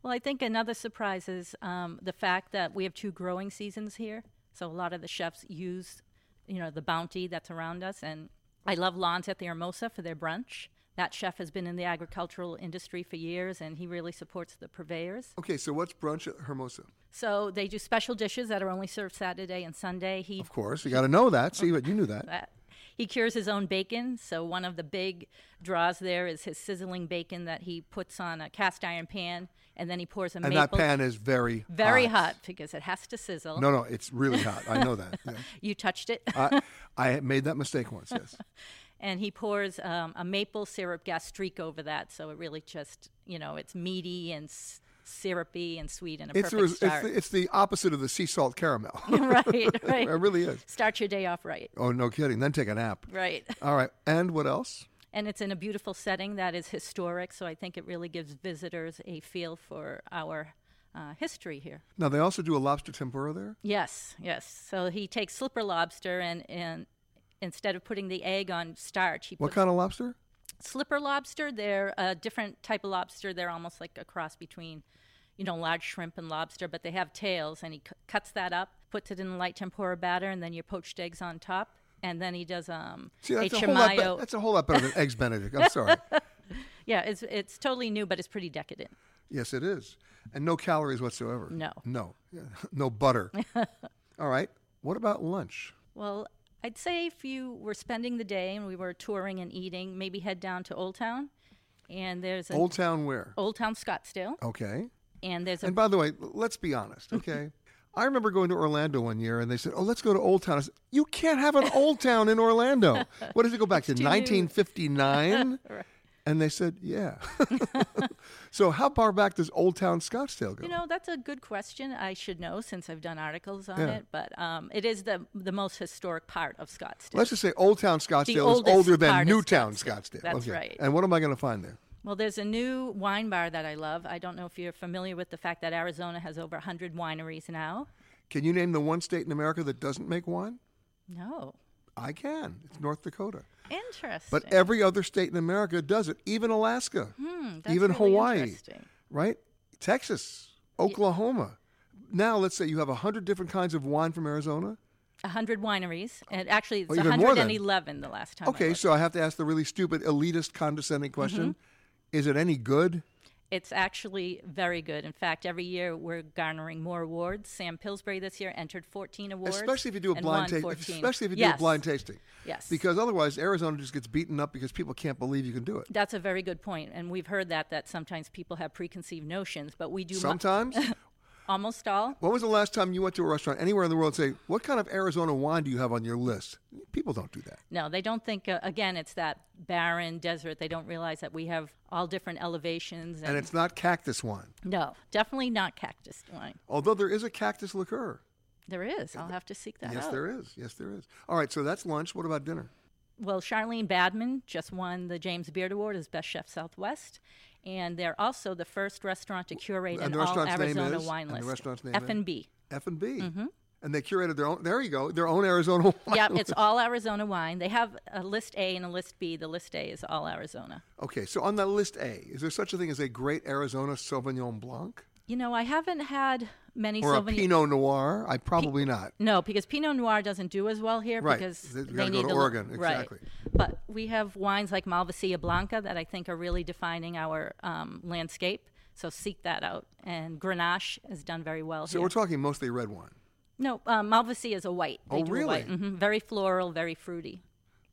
Well, I think another surprise is um, the fact that we have two growing seasons here. So a lot of the chefs use, you know, the bounty that's around us. And I love LON's at the Hermosa for their brunch. That chef has been in the agricultural industry for years, and he really supports the purveyors. Okay, so what's brunch at Hermosa? So they do special dishes that are only served Saturday and Sunday. He, of course, you got to know that. See, but you knew that. that. He cures his own bacon. So one of the big draws there is his sizzling bacon that he puts on a cast iron pan, and then he pours a and maple. that pan is very very hot. hot because it has to sizzle. No, no, it's really hot. I know that. Yeah. you touched it. I, I made that mistake once. Yes. and he pours um, a maple syrup gastrique over that, so it really just you know it's meaty and s- syrupy and sweet and a It's, perfect it's, start. the, it's the opposite of the sea salt caramel. right, right. it really is. Start your day off right. Oh, no kidding. Then take a nap. Right. All right. And what else? And it's in a beautiful setting that is historic, so I think it really gives visitors a feel for our uh, history here. Now, they also do a lobster tempura there? Yes, yes. So he takes slipper lobster and, and instead of putting the egg on starch, he What kind of lobster? slipper lobster. They're a different type of lobster. They're almost like a cross between, you know, large shrimp and lobster, but they have tails. And he c- cuts that up, puts it in a light tempura batter, and then your poached eggs on top. And then he does um, See, that's a a, whole lot be- that's a whole lot better than eggs Benedict. I'm sorry. yeah, it's it's totally new, but it's pretty decadent. yes, it is. And no calories whatsoever. No. No. No butter. All right. What about lunch? Well, I'd say if you were spending the day and we were touring and eating, maybe head down to Old Town. And there's a Old Town where? Old Town Scottsdale. Okay. And there's a And by the way, let's be honest, okay? I remember going to Orlando one year and they said, oh, let's go to Old Town. I said, you can't have an Old Town in Orlando. What does it go back to, It's too 1959? Right. And they said, yeah. so how far back does Old Town Scottsdale go? You know, that's a good question. I should know since I've done articles on Yeah. it. But um, it is the the most historic part of Scottsdale. Let's just say Old Town Scottsdale is older than Newtown Scottsdale. Scottsdale. That's okay. right. And what am I going to find there? Well, there's a new wine bar that I love. I don't know if you're familiar with the fact that Arizona has over 100 wineries now. Can you name the one state in America that doesn't make wine? No. I can. It's North Dakota. Interesting. But every other state in America does it, even Alaska, Hmm, that's even really Hawaii, interesting. right? Texas, Oklahoma. Now, let's say you have 100 different kinds of wine from Arizona. 100 wineries. And actually, it's Oh, even more than- 111 the last time. Okay, looked. so I have to ask the really stupid, elitist, condescending question Is it any good? It's actually very good. In fact, every year we're garnering more awards. Sam Pillsbury this year entered 14 awards. Especially if you do a blind tasting. Especially if you do a blind tasting. Yes. Because otherwise, Arizona just gets beaten up because people can't believe you can do it. That's a very good point, and we've heard that that sometimes people have preconceived notions, but we do. mu- Sometimes? Almost all. When was the last time you went to a restaurant anywhere in the world and say, What kind of Arizona wine do you have on your list? People don't do that. No, they don't think. Uh, again, it's that barren desert. They don't realize that we have all different elevations. And, And it's not cactus wine, no, definitely not cactus wine. although there is a cactus liqueur. There is. I'll have to seek that yes, out. Yes, there is. Yes, there is. All right, so that's lunch. What about dinner? Well, Charleen Badman just won the James Beard Award as Best Chef Southwest, and they're also the first restaurant to curate And an the all Arizona is? wine And the list. restaurant's name F is? and B. F and B. Mhm. And they curated their own. There you go. Their own Arizona wine. Yeah, it's all Arizona wine. They have a list A and a list B. The list A is all Arizona. Okay, so on that list A, is there such a thing as a great Arizona Sauvignon Blanc You know, I haven't had many or a Pinot Noir? I probably not. No, because Pinot Noir doesn't do as well here Right. because they gotta need go to Oregon, right. exactly. But we have wines like Malvasia Blanca that I think are really defining our um, landscape. So seek that out. And Grenache has done very well here. So here. we're talking mostly red wine. no, um, Malvasia is a white. They Oh, really? white. hmm Very floral, very fruity.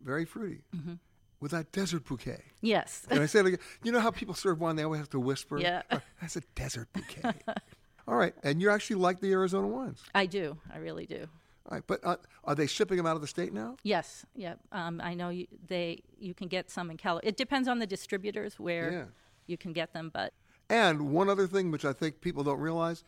Very fruity. Mm-hmm. With that desert bouquet. Yes. And I say it again. You know how people serve wine, they always have to whisper? Yeah. "Oh, That's a desert bouquet. All right. And you actually like the Arizona wines. I do. I really do. All right. But uh, are they shipping them out of the state now? Yes. Yeah. Um, I know you, they. You can get some in Cali. It depends on the distributors where Yeah. you can get them, but And one other thing, which I think people don't realize,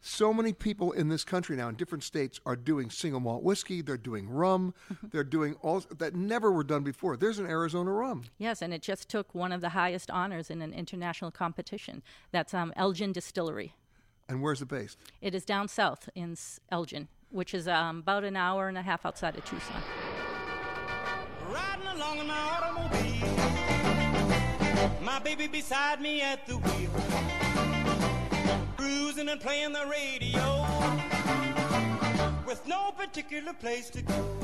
so many people in this country now in different states are doing single malt whiskey. They're doing rum. they're doing all that never were done before. There's an Arizona rum. Yes, and it just took one of the highest honors in an international competition. That's um, Elgin Distillery. And where's it based? It is down south in Elgin, which is um, about an hour and a half outside of Tucson. Riding along in my automobile. My baby beside me at the wheel. Cruising and playing the radio. With no particular place to go.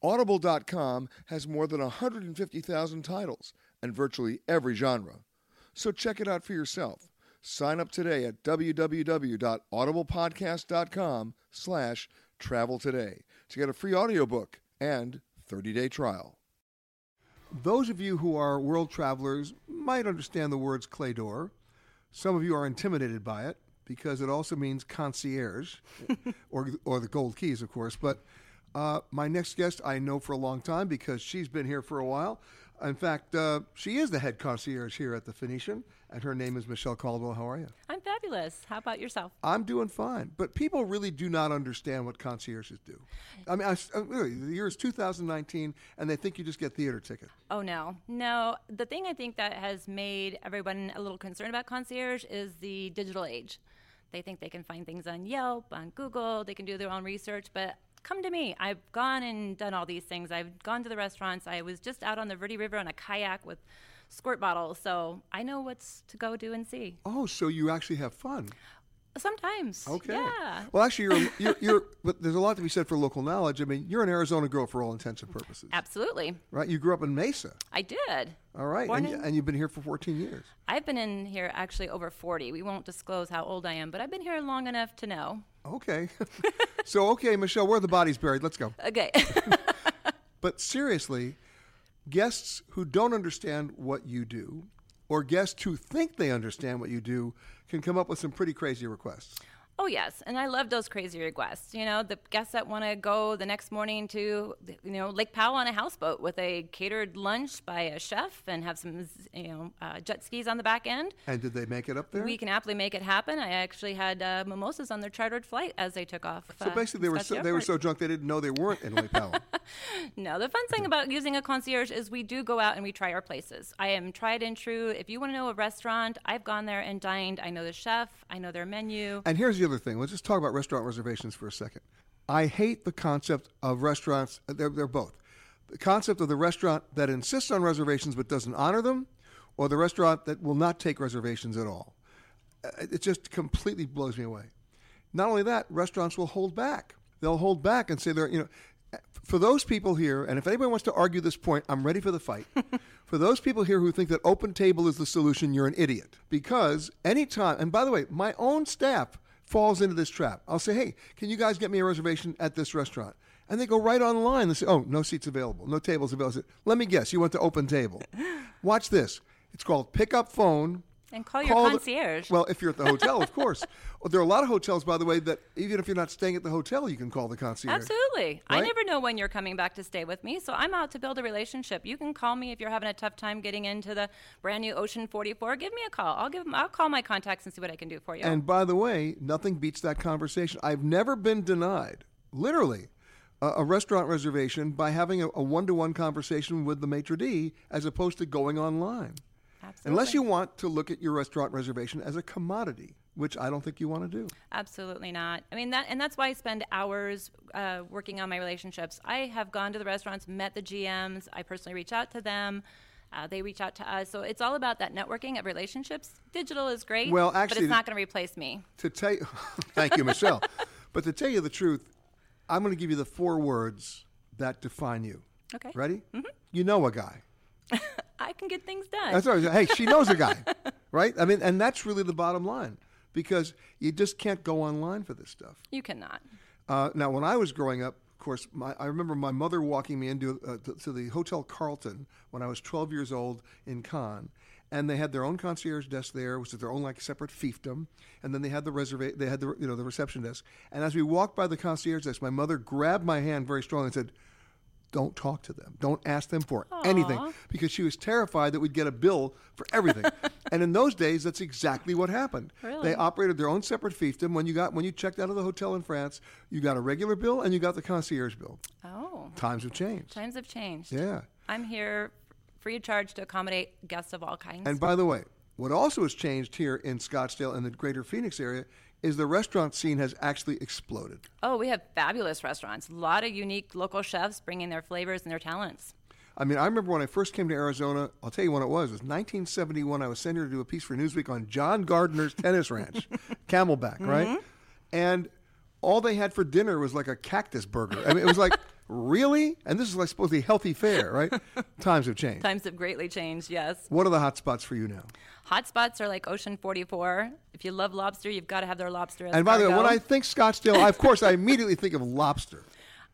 Audible.com has more than 150,000 titles and virtually every genre. So check it out for yourself. Sign up today at www.audiblepodcast.com slash travel today to get a free audiobook and 30-day trial. Those of you who are world travelers might understand the words clé d'or. Some of you are intimidated by it because it also means concierge, or, or the gold keys, of course. But uh, my next guest I know for a long time because she's been here for a while. In fact, uh, she is the head concierge here at the Phoenician, and her name is Michelle Caldwell. How are you? I'm fabulous. How about yourself? I'm doing fine, but people really do not understand what concierges do. I mean, I, I- really, the year is 2019, and they think you just get theater tickets. Oh no, no. The thing I think that has made everyone a little concerned about concierge is the digital age. They think they can find things on Yelp, on Google, they can do their own research, but come to me. I've gone and done all these things. I've gone to the restaurants. I was just out on the Verde River on a kayak with squirt bottles, so I know what's to go do and see. Oh, so you actually have fun. Sometimes. Okay. Yeah. Well, actually, you're, you're, you're, but there's a lot to be said for local knowledge. I mean, you're an Arizona girl for all intents and purposes, Absolutely. right? You grew up in Mesa. I did. All right. And, in- and you've been here for 14 years. I've been in here actually over 40. We won't disclose how old I am, but I've been here long enough to know. Okay. so, okay, Michelle, where are the bodies buried? Let's go. Okay. But seriously, guests who don't understand what you do, or guests who think they understand what you do, can come up with some pretty crazy requests. Oh yes, and I love those crazy requests. You know, the guests that want to go the next morning to, you know, Lake Powell on a houseboat with a catered lunch by a chef and have some, you know, uh, jet skis on the back end. And did they make it up there? We can aptly make it happen. I actually had uh, mimosas on their chartered flight as they took off. so uh, basically, they were so, they were so drunk they didn't know they weren't in Lake Powell. No, the fun thing about using a concierge is we do go out and we try our places. I am tried and true. If you want to know a restaurant, I've gone there and dined. I know the chef. I know their menu. And here's the other thing. Let's just talk about restaurant reservations for a second. I hate the concept of restaurants. They're, they're both. The concept of the restaurant that insists on reservations but doesn't honor them, or the restaurant that will not take reservations at all. Uh, It just completely blows me away. Not only that, restaurants will hold back. They'll hold back and say they're, you know, for those people here, and if anybody wants to argue this point, I'm ready for the fight. for those people here who think that OpenTable is the solution, you're an idiot. Because anytime, and by the way, my own staff falls into this trap. I'll say, hey, can you guys get me a reservation at this restaurant? And they go right online. They say, "Oh, no seats available, no tables available." Say, Let me guess, you went to OpenTable. Watch this. It's called Pick Up Phone. And call your the- concierge. well, if you're at the hotel, of course. Well, there are a lot of hotels, by the way, that even if you're not staying at the hotel, you can call the concierge. Absolutely. I never know when you're coming back to stay with me, so I'm out to build a relationship. You can call me if you're having a tough time getting into the brand new Ocean 44. Give me a call. I'll give I'll call my contacts and see what I can do for you. And by the way, nothing beats that conversation. I've never been denied, literally, a, a restaurant reservation by having a, a one-to-one conversation with the maitre d' as opposed to going online. Unless you want to look at your restaurant reservation as a commodity, which I don't think you want to do. Absolutely not. I mean that, and that's why I spend hours uh, working on my relationships. I have gone to the restaurants, met the GMs. I personally reach out to them. Uh, they reach out to us. So it's all about that networking of relationships. Digital is great, Well, but actually, it's not going to replace me. To tell you, thank you, Michelle. but to tell you the truth, I'm going to give you the four words that define you. Okay. Ready? Mhm. You know a guy. I can get things done. That's right. Hey, she knows a guy, right? I mean, and that's really the bottom line because you just can't go online for this stuff. You cannot. Uh, now, when I was growing up, of course, my, I remember my mother walking me into uh, to, to the Hotel Carlton when I was 12 years old in Cannes, and they had their own concierge desk there, which is their own like separate fiefdom, and then they had the reserva- they had the you know the reception desk. And as we walked by the concierge desk, my mother grabbed my hand very strongly and said. Don't talk to them. Don't ask them for anything because she was terrified that we'd get a bill for everything. and in those days, that's exactly what happened. Really? They operated their own separate fiefdom. When you got when you checked out of the hotel in France, you got a regular bill and you got the concierge bill. Oh. Times have changed. Times have changed. Yeah. I'm here free of charge to accommodate guests of all kinds. And by the way, what also has changed here in Scottsdale and the greater Phoenix area is the restaurant scene has actually exploded. oh, we have fabulous restaurants. A lot of unique local chefs bringing their flavors and their talents. I mean, I remember when I first came to Arizona, I'll tell you when it was. It was 1971. I was sent here to do a piece for Newsweek on John Gardiner's tennis ranch, Camelback, right? Mhm. And all they had for dinner was like a cactus burger. I mean, it was like, really? And this is like supposed to healthy fare, right? Times have changed. Times have greatly changed, yes. What are the hot spots for you now? Hot spots are like Ocean 44. If you love lobster, you've got to have their lobster as And by the way, cargo. when I think Scottsdale, I, of course, I immediately think of lobster.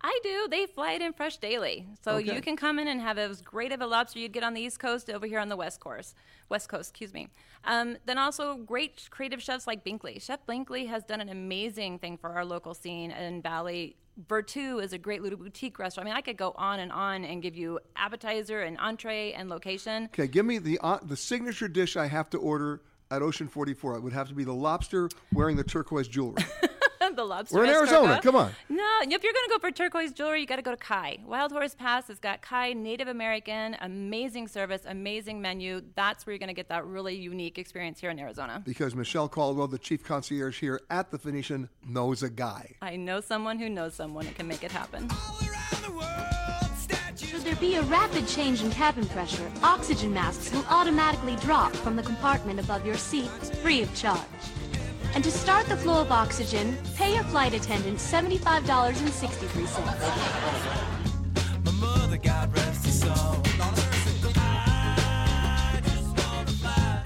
I do. They fly it in fresh daily, so Okay. you can come in and have as great of a lobster you'd get on the East Coast over here on the West Coast. West Coast, excuse me. Um, then also great creative chefs like Binkley. Chef Binkley has done an amazing thing for our local scene in Valley. Virtù is a great little boutique restaurant. I mean, I could go on and on and give you appetizer and entree and location. Okay, give me the uh, the signature dish I have to order at Ocean 44. It would have to be the lobster wearing the turquoise jewelry. the lobster. We're in Escargot. Arizona, come on. No, if you're going to go for turquoise jewelry, you got to go to Kai. Wild Horse Pass has got Kai Native American, amazing service, amazing menu. That's where you're going to get that really unique experience here in Arizona. because Michelle Caldwell, the chief concierge here at the Phoenician, knows a guy. I know someone who knows someone who can make it happen. Should there be a rapid change in cabin pressure, oxygen masks will automatically drop from the compartment above your seat, free of charge. And to start the flow of oxygen, pay your flight attendant $75.63. My mother, God rest her soul.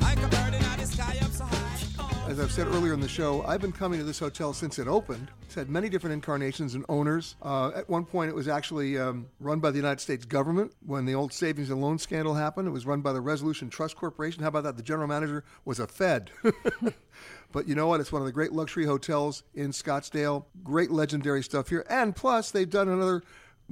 I can burn it out the sky up so high. As I've said earlier in the show, I've been coming to this hotel since it opened. It's had many different incarnations and owners. Uh, at one point, it was actually um, run by the United States government. When the old savings and loan scandal happened, it was run by the Resolution Trust Corporation. How about that? The general manager was a Fed. but you know what? It's one of the great luxury hotels in Scottsdale. Great legendary stuff here. And plus, they've done another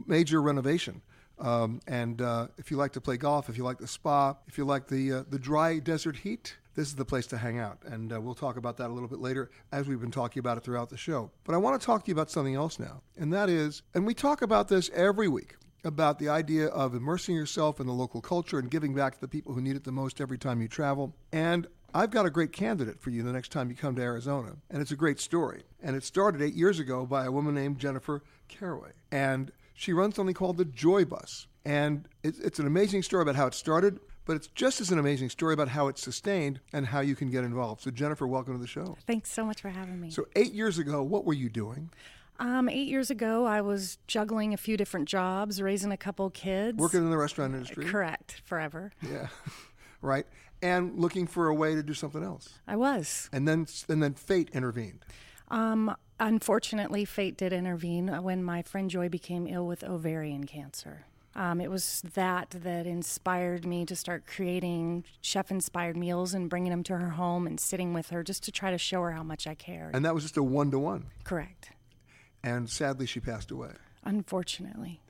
major renovation. Um, and uh, if you like to play golf, if you like the spa, if you like the uh, the dry desert heat, this is the place to hang out. And uh, we'll talk about that a little bit later, as we've been talking about it throughout the show. But I want to talk to you about something else now, and that is, and we talk about this every week about the idea of immersing yourself in the local culture and giving back to the people who need it the most every time you travel. And I've got a great candidate for you the next time you come to Arizona, and it's a great story. And it started eight years ago by a woman named Jennifer Caraway. And she runs something called the Joy Bus. And it's, it's an amazing story about how it started, but it's just as an amazing story about how it's sustained and how you can get involved. So, Jennifer, welcome to the show. Thanks so much for having me. So, eight years ago, what were you doing? Um, eight years ago, I was juggling a few different jobs, raising a couple kids. Working in the restaurant industry? Correct, forever. Yeah, right. And looking for a way to do something else. I was. And then, and then fate intervened. Um, Unfortunately, fate did intervene when my friend Joy became ill with ovarian cancer. Um, it was that that inspired me to start creating chef inspired meals and bringing them to her home and sitting with her just to try to show her how much I cared. And that was just a one to one. Correct. And sadly, she passed away. Unfortunately.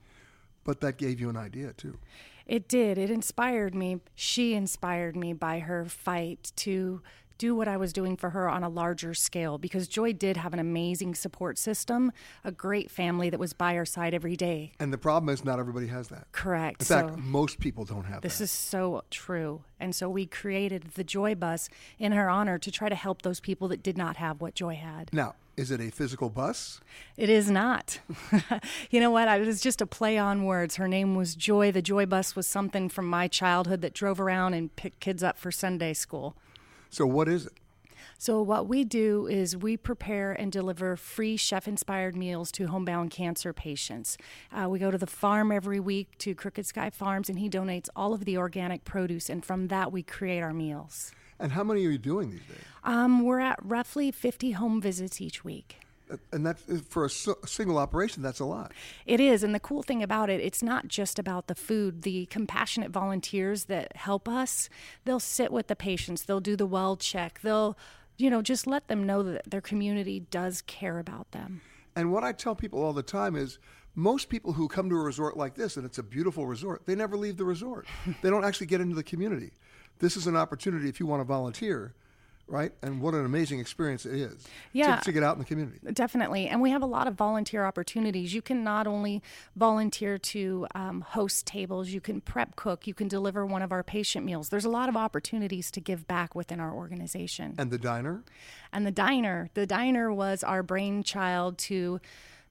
But that gave you an idea, too. It did. It inspired me. She inspired me by her fight to do what I was doing for her on a larger scale because Joy did have an amazing support system, a great family that was by her side every day. And the problem is, not everybody has that. Correct. In fact, most people don't have that. This that. is so true. And so we created the Joy Bus in her honor to try to help those people that did not have what Joy had. Now, is it a physical bus? It is not. you know what? I, it was just a play on words. Her name was Joy. The Joy Bus was something from my childhood that drove around and picked kids up for Sunday school. So, what is it? So, what we do is we prepare and deliver free chef inspired meals to homebound cancer patients. Uh, we go to the farm every week to Crooked Sky Farms, and he donates all of the organic produce, and from that, we create our meals. And how many are you doing these days? Um, we're at roughly 50 home visits each week. Uh, And that for a single operation. That's a lot. It is. And the cool thing about it, it's not just about the food. The compassionate volunteers that help us, they'll sit with the patients, they'll do the well check, they'll, you know, just let them know that their community does care about them. And what I tell people all the time is most people who come to a resort like this, and it's a beautiful resort, they never leave the resort. they don't actually get into the community. This is an opportunity if you want to volunteer, right? And what an amazing experience it is to- to, get out in the community. Definitely. And we have a lot of volunteer opportunities. You can not only volunteer to um, host tables, you can prep cook, you can deliver one of our patient meals. There's a lot of opportunities to give back within our organization. And the diner? And the diner, the diner was our brainchild to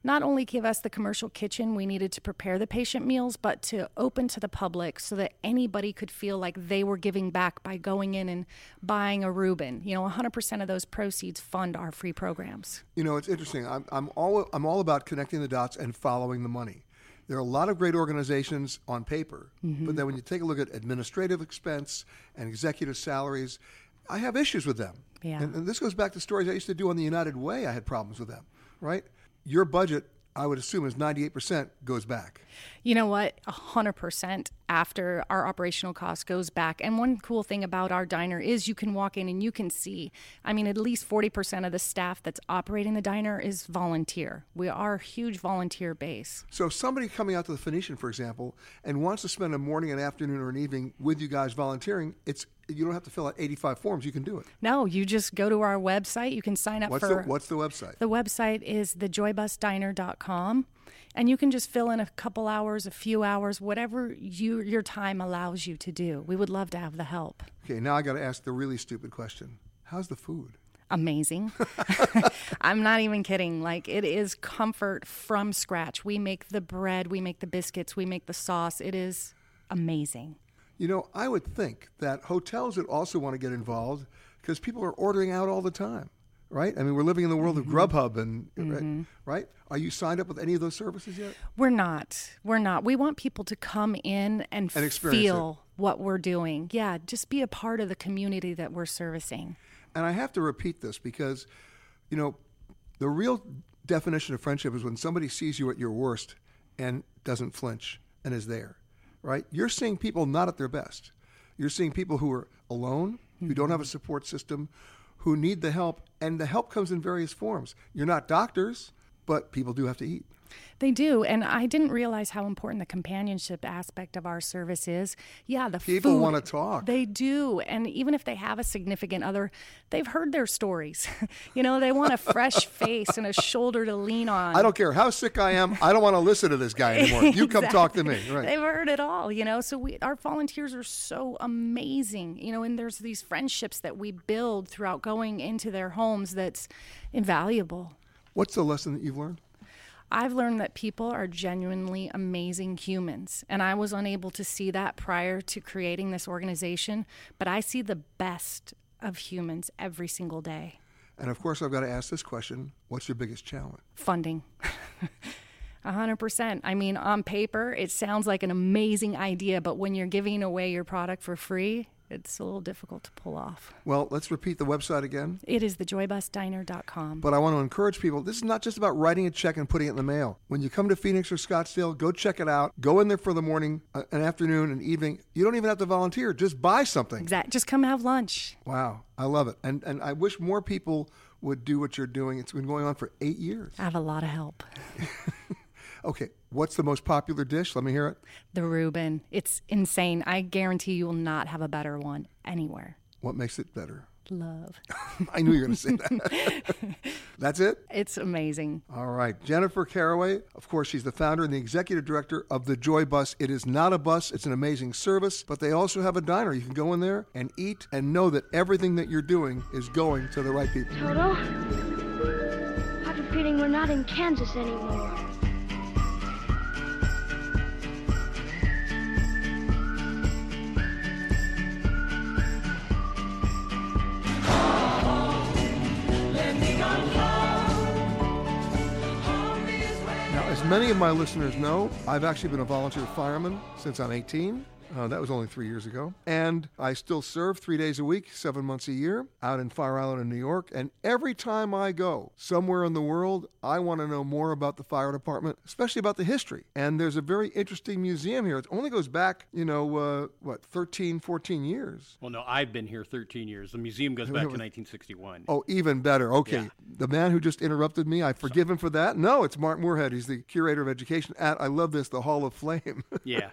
not only give us the commercial kitchen we needed to prepare the patient meals, but to open to the public so that anybody could feel like they were giving back by going in and buying a Reuben. You know, 100% of those proceeds fund our free programs. You know, it's interesting. I'm, I'm, all, I'm all about connecting the dots and following the money. There are a lot of great organizations on paper, mm-hmm. but then when you take a look at administrative expense and executive salaries, I have issues with them. Yeah. And, and this goes back to stories I used to do on the United Way. I had problems with them, right? Your budget, I would assume, is 98% goes back. You know what? 100% after our operational cost goes back. And one cool thing about our diner is you can walk in and you can see, I mean, at least 40% of the staff that's operating the diner is volunteer. We are a huge volunteer base. So if somebody coming out to the Phoenician, for example, and wants to spend a morning, an afternoon, or an evening with you guys volunteering, it's you don't have to fill out 85 forms. You can do it. No, you just go to our website. You can sign up What's for. the What's the website? The website is thejoybusdiner.com. And you can just fill in a couple hours, a few hours, whatever you, your time allows you to do. We would love to have the help. Okay, now I got to ask the really stupid question: How's the food? amazing. I'm not even kidding. Like it is comfort from scratch. We make the bread, we make the biscuits, we make the sauce. It is amazing. You know, I would think that hotels would also want to get involved because people are ordering out all the time, right? I mean, we're living in the world Mm-hmm. of Grubhub, and right, right? Are you signed up with any of those services yet? We're not. We're not. We want people to come in and, And feel what we're doing. Yeah, just be a part of the community that we're servicing. And I have to repeat this because, you know, the real definition of friendship is when somebody sees you at your worst and doesn't flinch and is there, right? You're seeing people not at their best. You're seeing people who are alone, who don't have a support system, who need the help, and the help comes in various forms. You're not doctors, but people do have to eat. They do, and I didn't realize how important the companionship aspect of our service is. Yeah, the People food- wanna talk. They do, and even if they have a significant other, they've heard their stories. you know, they want a fresh face and a shoulder to lean on. I don't care how sick I am. I don't want to listen to this guy anymore. You come talk to me. Right. They've heard it all, you know. So we, our volunteers are so amazing, you know. And there's these friendships that we build throughout going into their homes that's invaluable. What's the lesson that you've learned? I've learned that people are genuinely amazing humans, and I was unable to see that prior to creating this organization. But I see the best of humans every single day. And of course, I've got to ask this question What's your biggest challenge? Funding. Hundred percent. I mean, on paper, it sounds like an amazing idea, but when you're giving away your product for free, It's a little difficult to pull off. Well, let's repeat the website again. It is thejoybusdiner.com. But I want to encourage people this is not just about writing a check and putting it in the mail. When you come to Phoenix or Scottsdale, go check it out. Go in there for the morning, uh, an afternoon, an evening. You don't even have to volunteer. Just buy something. Exactly. Just come have lunch. Wow. I love it. And, and I wish more people would do what you're doing. It's been going on for eight years. I have a lot of help. Okay. What's the most popular dish? Let me hear it. The Reuben. It's insane. I guarantee you will not have a better one anywhere. What makes it better? Love. I knew you were going to say that. That's it? It's amazing. All right. Jennifer Caraway, of course, she's the founder and the executive director of the Joy Bus. It is not a bus, it's an amazing service, but they also have a diner. You can go in there and eat and know that everything that you're doing is going to the right people. Toto, I have a feeling we're not in Kansas anymore. Many of my listeners know, I've actually been a volunteer fireman since I'm 18. Uh, that was only three years ago. And I still serve three days a week, seven months a year, out in Fire Island in New York. And every time I go somewhere in the world, I want to know more about the fire department, especially about the history. And there's a very interesting museum here. It only goes back, you know, uh, what, 13, 14 years. Well, no, I've been here 13 years. The museum goes back to 1961. Oh, even better. Okay. The man who just interrupted me, I forgive him for that. No, it's Mark Moorhead. He's the curator of education at, I love this, the Hall of Flame. Yeah,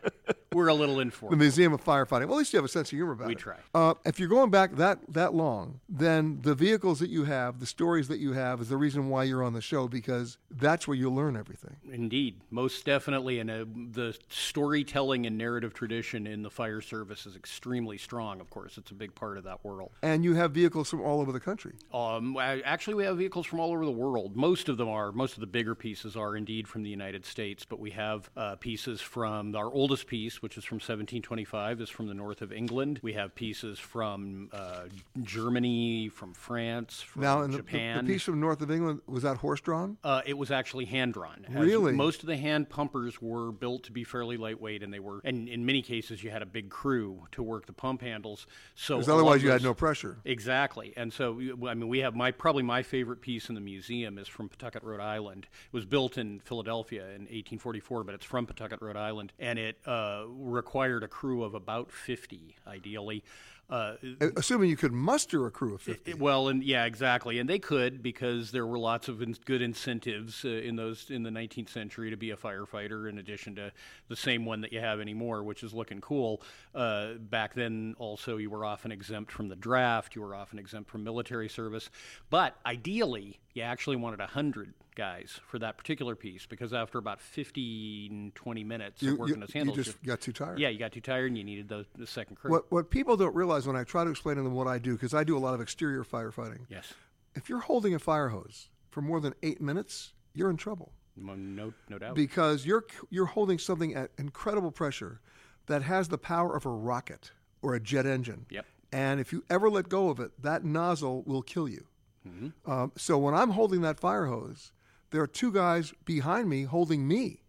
we're a little informed. The Museum of Firefighting. Well, at least you have a sense of humor about We it. We try. Uh, if you're going back that that long, then the vehicles that you have, the stories that you have, is the reason why you're on the show because that's where you learn everything. Indeed, most definitely, and uh, the storytelling and narrative tradition in the fire service is extremely strong. Of course, it's a big part of that world. And you have vehicles from all over the country. Um, actually, we have vehicles from all over the world. Most of them are. Most of the bigger pieces are indeed from the United States, but we have uh, pieces from our oldest piece, which is from 1725, is from the north of England. We have pieces from uh, Germany, from France, from now, in the, the, piece from north of England was that horse drawn? Uh, it was actually hand drawn. Really? most of the hand pumpers were built to be fairly lightweight, and they were. And in many cases, you had a big crew to work the pump handles. So Because otherwise you had no pressure. Exactly, and so I mean, we have my probably my favorite piece in the museum is from Pawtucket, Rhode Island. It was built in Philadelphia in 1844, but it's from Pawtucket, Rhode Island, and it uh, required a crew of about 50, ideally. Uh, Assuming you could muster a crew of 50. it- well, and yeah, exactly, and they could because there were lots of in- good incentives uh, in those in the 19th century to be a firefighter, in addition to the same one that you have anymore, which is looking cool. Uh, back then, also, you were often exempt from the draft, you were often exempt from military service, but ideally, you actually wanted hundred guys for that particular piece because after about 15, 20 minutes You- of working you- those you handles, just got too tired. Yeah, you got too tired, and you needed the, the second crew. What, what people don't realize when I try to explain to them what I do, because I do a lot of exterior firefighting. Yes. If you're holding a fire hose for more than eight minutes, you're in trouble. No, no doubt. because you're you're holding something at incredible pressure that has the power of a rocket or a jet engine. Yep. And if you ever let go of it, that nozzle will kill you. Mm-hmm. Um, so when I'm holding that fire hose, there are two guys behind me holding me.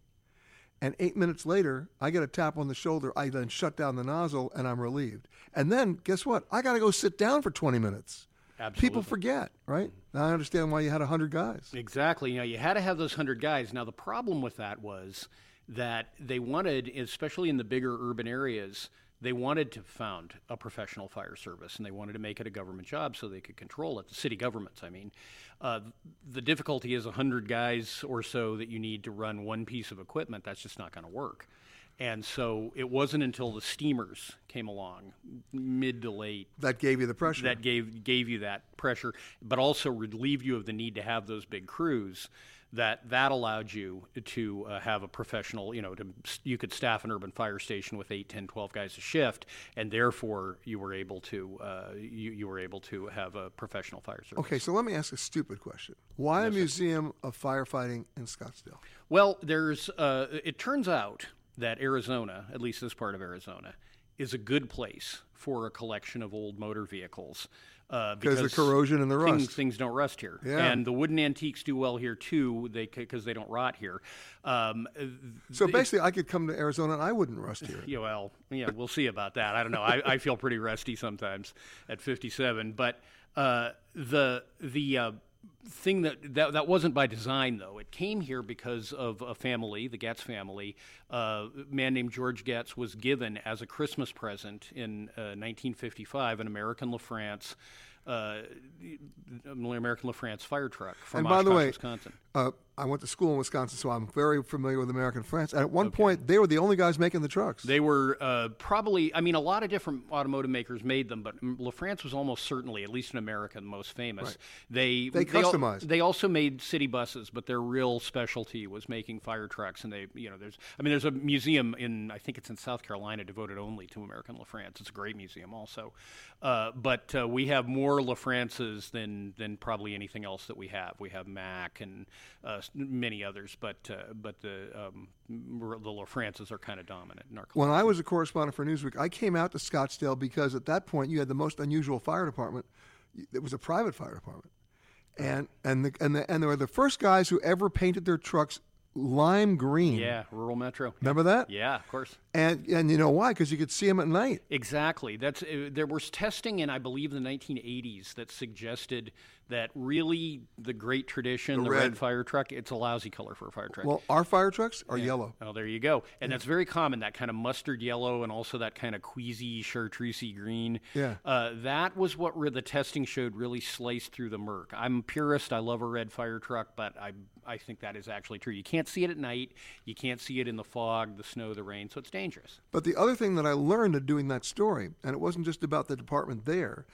And eight minutes later, I get a tap on the shoulder. I then shut down the nozzle and I'm relieved. And then guess what? I got to go sit down for 20 minutes. Absolutely. People forget, right? Now I understand why you had 100 guys. Exactly. You know, you had to have those hundred guys. Now the problem with that was that they wanted, especially in the bigger urban areas, they wanted to found a professional fire service, and they wanted to make it a government job so they could control it. The city governments, I mean. Uh, the difficulty is a hundred guys or so that you need to run one piece of equipment. That's just not going to work. And so it wasn't until the steamers came along, mid to late, That gave you the pressure. that gave gave you that pressure, but also relieved you of the need to have those big crews. That that allowed you to uh, have a professional, you know, to you could staff an urban fire station with 8, 10, 12 guys a shift, and therefore you were able to uh, you, you were able to have a professional fire service. Okay, so let me ask a stupid question. Why a museum of firefighting in Scottsdale? Well, there's. Uh, it turns out that Arizona, at least this part of Arizona, is a good place for a collection of old motor vehicles. Uh, 'Cause the corrosion and the things, rust. Things don't rust here, Yeah. and the wooden antiques do well here too. They because they don't rot here. Um, So basically, I could come to Arizona and I wouldn't rust here. yeah, well, yeah, we'll see about that. I don't know. I, I feel pretty rusty sometimes at 57, but uh, the the uh, thing that, that that wasn't by design though. It came here because of a family, the Getz family. Uh, a man named George Getz was given as a Christmas present in uh, 1955 an American LaFrance. Uh, American LaFrance fire truck from and by the way, Wisconsin. I went to school in Wisconsin, so I'm very familiar with American LaFrance. And at one point, they were the only guys making the trucks. They were uh, probably, I mean, a lot of different automotive makers made them, but LaFrance was almost certainly, at least in America, the most famous. Right. They They customized. they also made city buses, but their real specialty was making fire trucks. And they, you know, there's, I mean, there's a museum in, I think it's in South Carolina, devoted only to American LaFrance. It's a great museum, also. Uh, but uh, we have more LaFrances than than probably anything else that we have. We have Mack and uh, many others, but uh, but the um, the LaFrances are kind of dominant in our When I was a correspondent for Newsweek, I came out to Scottsdale because at that point you had the most unusual fire department. It was a private fire department, and and the, and the, and they were the first guys who ever painted their trucks lime green. Yeah, rural metro. Remember that? Yeah, of course. And and you know why? Because you could see them at night. Exactly. That's uh, there was testing in I believe the 1980s that suggested that really the great tradition, The the, red. red. fire truck, it's a lousy color for a fire truck. Well, our fire trucks are Yeah. yellow. Oh, there you go. And that's very common, that kind of mustard yellow and also that kind of queasy chartreusey green. Yeah. Uh, that was what re- the testing showed really sliced through the murk. I'm a purist. I love a red fire truck, but I, I think that is actually true. You can't see it at night. You can't see it in the fog, the snow, the rain, so it's dangerous. But the other thing that I learned in doing that story, and it wasn't just about the department there,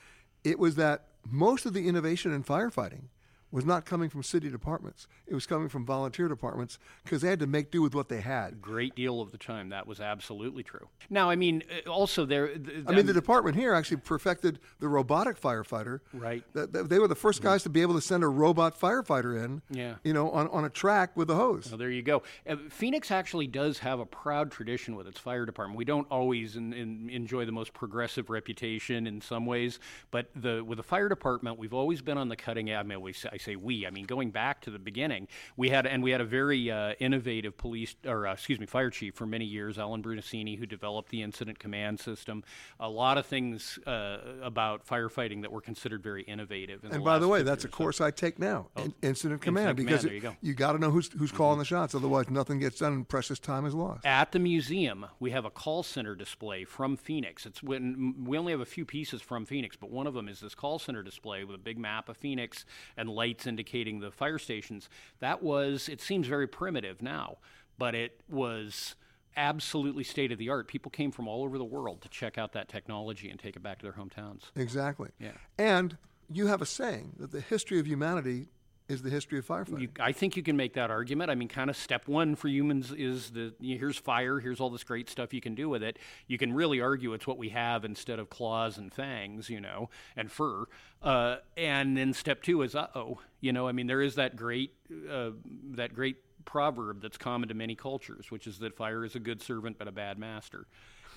it was that most of the innovation in firefighting was not coming from city departments. It was coming from volunteer departments because they had to make do with what they had. A Great deal of the time, that was absolutely true. Now, I mean, uh, also there. th- I mean, the um, department here actually perfected the robotic firefighter. Right. Th- th- They were the first guys to be able to send a robot firefighter in. Yeah. You know, on, on a track with a hose. Well, there you go. Uh, Phoenix actually does have a proud tradition with its fire department. We don't always in, in, enjoy the most progressive reputation in some ways, but the with the fire department, we've always been on the cutting edge. I mean, we I say we. I mean, going back to the beginning, we had and we had a very uh, innovative police or uh, excuse me, fire chief for many years, Alan Brunacini, who developed the incident command system. A lot of things uh, about firefighting that were considered very innovative. In And the by the way, that's a or so. course I take now, in- incident command, Incident because command, there it- you go. got to know who's who's calling the shots. Otherwise, nothing gets done, and precious time is lost. At the museum, we have a call center display from Phoenix. It's when we only have a few pieces from Phoenix, but one of them is this call center display with a big map of Phoenix and lights indicating the fire stations. That was, it seems very primitive now, but it was absolutely state of the art. People came from all over the world to check out that technology and take it back to their hometowns. Exactly. Yeah. And you have a saying that the history of humanity is the history of firefighting. You, I think you can make that argument. I mean, kind of step one for humans is the you know, here's fire, here's all this great stuff you can do with it. You can really argue it's what we have instead of claws and fangs, you know, and fur. Uh, and then step two is uh oh, you know, I mean, there is that great uh, that great proverb that's common to many cultures, which is that fire is a good servant but a bad master.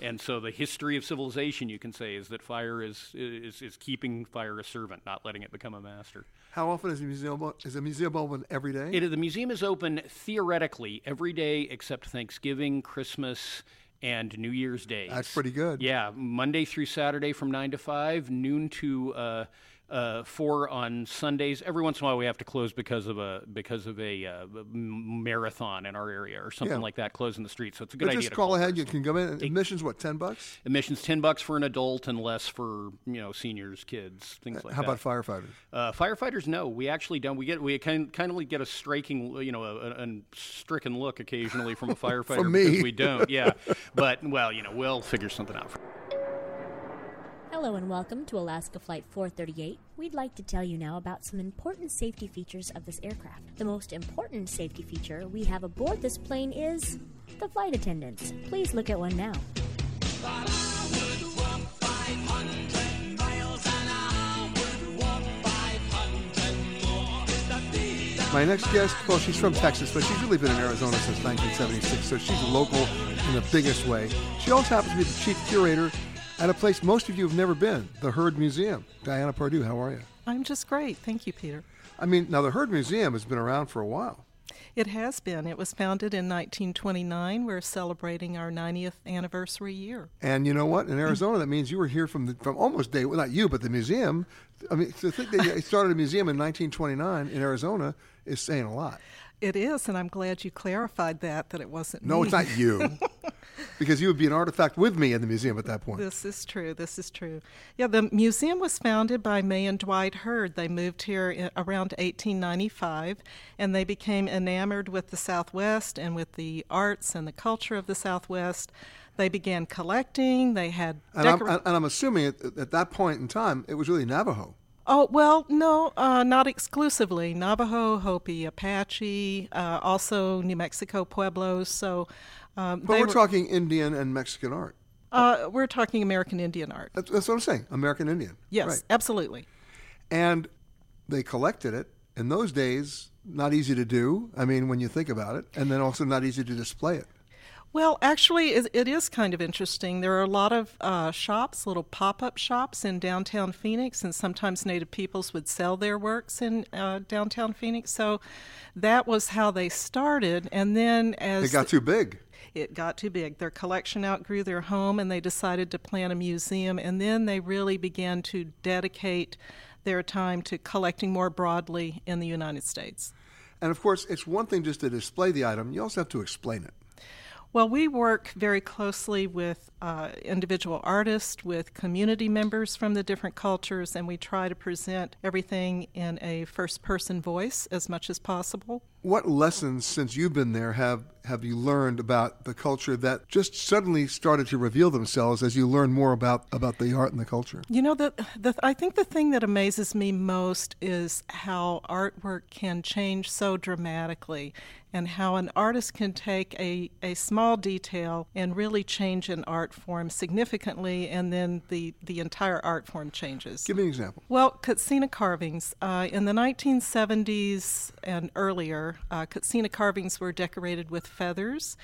And so the history of civilization, you can say, is that fire is, is, is keeping fire a servant, not letting it become a master. How often is the museum is the museum open every day? It, the museum is open theoretically every day except Thanksgiving, Christmas, and New Year's Day. That's pretty good. Yeah, Monday through Saturday from nine to five, noon to uh, uh, four on Sundays. Every once in a while, we have to close because of a because of a uh, marathon in our area or something Yeah. like that, closing the street. So it's a good But idea. just to call call ahead. You can come in. Admissions what? Ten bucks. Admission's ten bucks for an adult and less for you know seniors, kids, things like that. How that. about firefighters? Uh, firefighters, no, we actually don't. We get we kind kind of get a striking, you know, a, a, a stricken look occasionally from a firefighter me. because we don't. Yeah, but well, you know, we'll figure something out. Hello and welcome to Alaska Flight 438. We'd like to tell you now about some important safety features of this aircraft. The most important safety feature we have aboard this plane is the flight attendants. Please look at one now. My next guest, well, she's from Texas, but she's really been in Arizona since 1976, so she's local in the biggest way. She also happens to be the chief curator at a place most of you have never been, the Heard Museum. Diana Pardue, how are you? I'm just great. Thank you, Peter. I mean, now the Heard Museum has been around for a while. It has been. It was founded in 1929. We're celebrating our 90th anniversary year. And you know what? In Arizona, that means you were here from the, from almost day. Well, not you, but the museum. I mean, to think that you started a museum in 1929 in Arizona is saying a lot. It is, and I'm glad you clarified that that it wasn't No, me. it's not you, because you would be an artifact with me in the museum at that point. This is true. This is true. Yeah, the museum was founded by Maie and Dwight Heard. They moved here around 1895, and they became enamored with the Southwest and with the arts and the culture of the Southwest. They began collecting. They had And I'm, and I'm assuming at, at that point in time, it was really Navajo. Oh, well, no, uh, not exclusively. Navajo, Hopi, Apache, uh, also New Mexico Pueblos. So, um, But we're were- talking Indian and Mexican art. Uh, we're talking American Indian art. That's, that's what I'm saying. American Indian. Yes, Right. absolutely. And they collected it. In those days, not easy to do. I mean, when you think about it, and then also not easy to display it. Well, actually, it, it is kind of interesting. There are a lot of uh, shops, little pop up shops in downtown Phoenix, and sometimes Native peoples would sell their works in uh, downtown Phoenix. So that was how they started. And then as It got too big. it got too big. Their collection outgrew their home and they decided to plan a museum. And then they really began to dedicate their time to collecting more broadly in the United States. And of course, it's one thing just to display the item, you also have to explain it. Well, we work very closely with uh, individual artists, with community members from the different cultures, and we try to present everything in a first person voice as much as possible. What lessons, since you've been there, have, have you learned about the culture that just suddenly started to reveal themselves as you learn more about, about the art and the culture? You know, the, the, I think the thing that amazes me most is how artwork can change so dramatically and how an artist can take a, a small detail and really change an art form significantly, and then the, the entire art form changes. Give me an example. Well, Katsina carvings. Uh, in the 1970s and earlier, uh, Katsina carvings were decorated with feathers.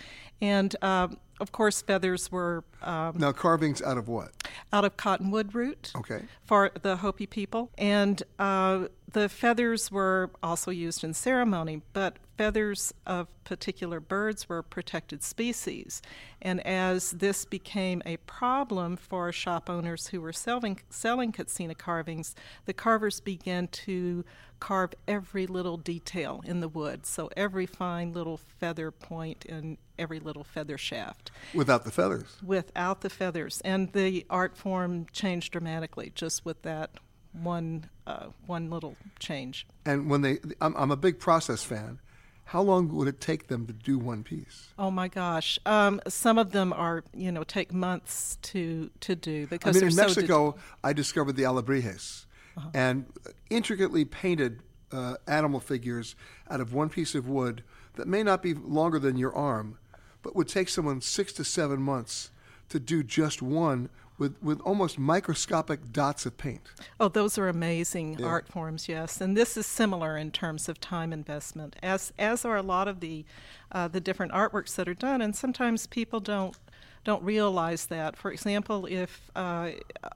And um, of course, feathers were um, Now, carvings out of what? out of cottonwood root Okay. for the Hopi people. And uh, the feathers were also used in ceremony, but feathers of particular birds were protected species. And as this became a problem for shop owners who were selling, selling Katsina carvings, the carvers began to carve every little detail in the wood. So every fine little feather point and every little feather shaft Without the feathers. without the feathers, and the art form changed dramatically just with that one uh, one little change. And when they, I'm, I'm a big process fan. How long would it take them to do one piece? Oh my gosh! Um, some of them are you know take months to to do because. I mean, in so Mexico, I discovered the alebrijes and intricately painted uh, animal figures out of one piece of wood that may not be longer than your arm, but would take someone six to seven months to do just one with, with almost microscopic dots of paint. Oh, those are amazing Yeah. art forms, yes. And this is similar in terms of time investment, as as are a lot of the uh, the different artworks that are done. And sometimes people don't don't realize that. For example, if uh,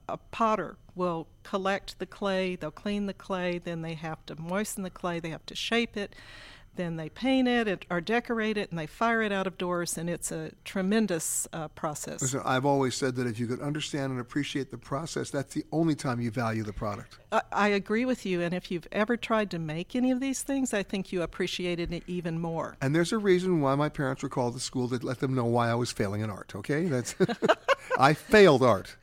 a potter will collect the clay, they'll clean the clay, then they have to moisten the clay, they have to shape it. Then they paint it it- or decorate it, and they fire it out of doors, and it's a tremendous uh, process. Listen, I've always said that if you could understand and appreciate the process, that's the only time you value the product. I, I agree with you, and if you've ever tried to make any of these things, I think you appreciated it even more. And there's a reason why my parents were called to school to let them know why I was failing in art. Okay, that's I failed art.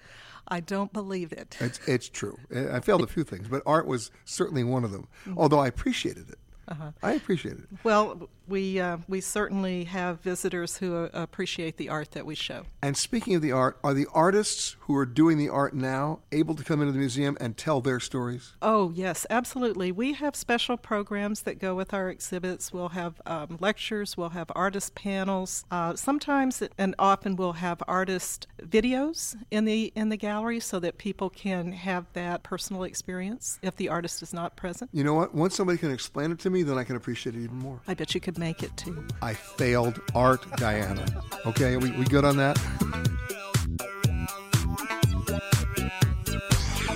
I don't believe it. It's it's true. I failed a few things, but art was certainly one of them. Although I appreciated it. Uh-huh. I appreciate it. Well, we uh, we certainly have visitors who uh, appreciate the art that we show. And speaking of the art, are the artists who are doing the art now able to come into the museum and tell their stories? Oh, yes, absolutely. We have special programs that go with our exhibits. We'll have um, lectures, we'll have artist panels. Uh, sometimes and often we'll have artist videos in the in the gallery so that people can have that personal experience if the artist is not present. You know what? Once somebody can explain it to me, then I can appreciate it even more. I bet you could make it too. I failed art, Diana. Okay, we, we good on that?